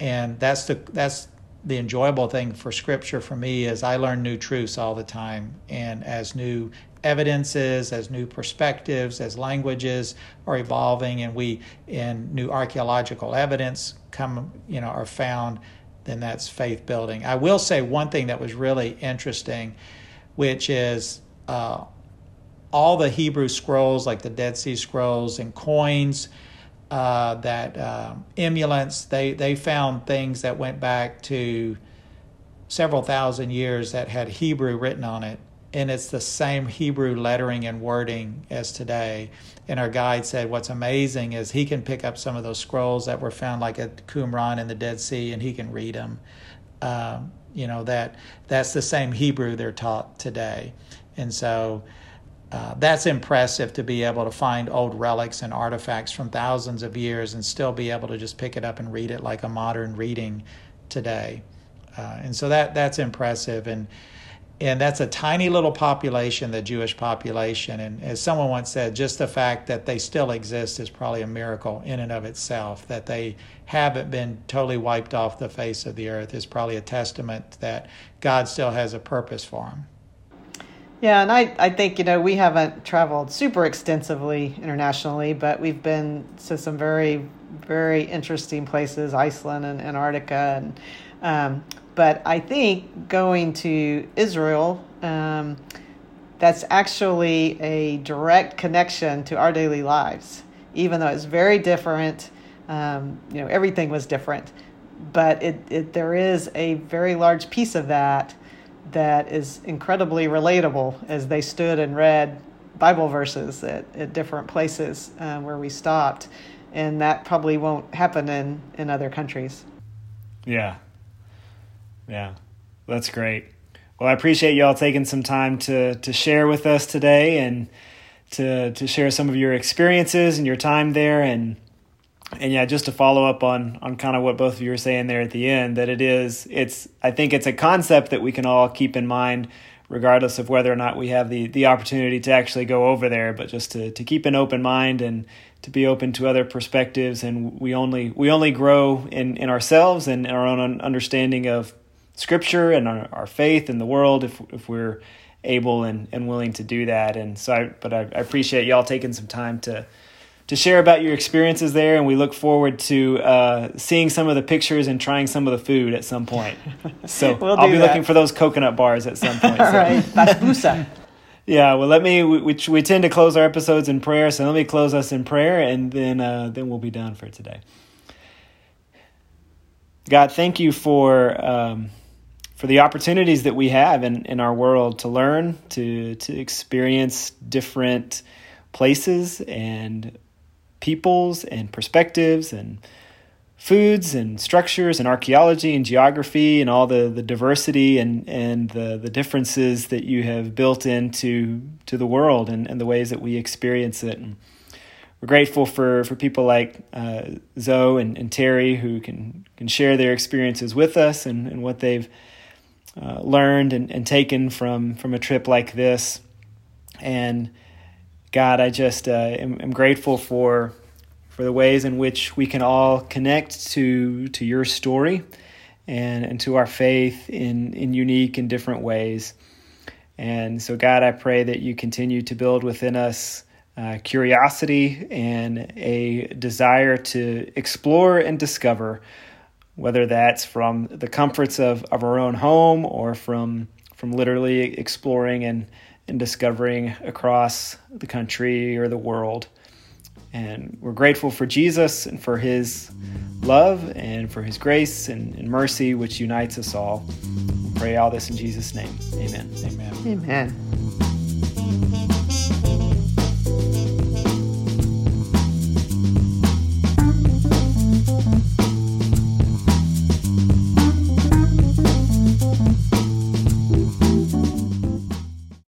and that's the that's the enjoyable thing for scripture for me is i learn new truths all the time and as new evidences, as new perspectives, as languages are evolving, and we and new archaeological evidence come, you know, are found, then that's faith building. I will say one thing that was really interesting, which is uh, all the Hebrew scrolls, like the Dead Sea Scrolls and coins. Uh, that uh, emulants they they found things that went back to several thousand years that had Hebrew written on it and it's the same Hebrew lettering and wording as today. And our guide said, What's amazing is he can pick up some of those scrolls that were found, like at Qumran in the Dead Sea, and he can read them. Um, you know that that's the same Hebrew they're taught today, and so uh, that's impressive to be able to find old relics and artifacts from thousands of years and still be able to just pick it up and read it like a modern reading today. Uh, and so that that's impressive and and that's a tiny little population, the Jewish population. And as someone once said, just the fact that they still exist is probably a miracle in and of itself. That they haven't been totally wiped off the face of the earth is probably a testament that God still has a purpose for them. Yeah, and I, I think, you know, we haven't traveled super extensively internationally, but we've been to some very, very interesting places, Iceland and Antarctica. And um, but I think going to Israel, um, that's actually a direct connection to our daily lives, even though it's very different. Um, you know, everything was different, but it, it there is a very large piece of that that is incredibly relatable as they stood and read Bible verses at, at different places uh, where we stopped, and that probably won't happen in in other countries. Yeah, yeah, that's great. Well, I appreciate y'all taking some time to to share with us today and to to share some of your experiences and your time there and and yeah, just to follow up on on kind of what both of you were saying there at the end, that it is it's I think it's a concept that we can all keep in mind regardless of whether or not we have the the opportunity to actually go over there, but just to to keep an open mind and to be open to other perspectives and we only we only grow in in ourselves and our own understanding of scripture and our, our faith in the world if if we're able and, and willing to do that. And so I but I, I appreciate y'all taking some time to to share about your experiences there, and we look forward to uh, seeing some of the pictures and trying some of the food at some point. So we'll I'll be that. looking for those coconut bars at some point. All so. right, yeah, well, let me. We, we, we tend to close our episodes in prayer, so let me close us in prayer, and then uh, then we'll be done for today. God, thank you for. Um, for the opportunities that we have in, in our world to learn, to, to experience different places and peoples and perspectives and foods and structures and archaeology and geography and all the, the diversity and, and the, the differences that you have built into to the world and, and the ways that we experience it. And we're grateful for, for people like uh, Zoe and, and Terry who can, can share their experiences with us and, and what they've uh, learned and, and taken from from a trip like this. And God, I just uh, am, am, grateful for for the ways in which we can all connect to to your story and, and to our faith in in unique and different ways. And so, God, I pray that you continue to build within us uh, curiosity and a desire to explore and discover whether that's from the comforts of, of our own home or from from literally exploring and, and discovering across the country or the world. And we're grateful for Jesus and for his love and for his grace and, and mercy, which unites us all. We pray all this in Jesus' name. Amen. Amen. Amen.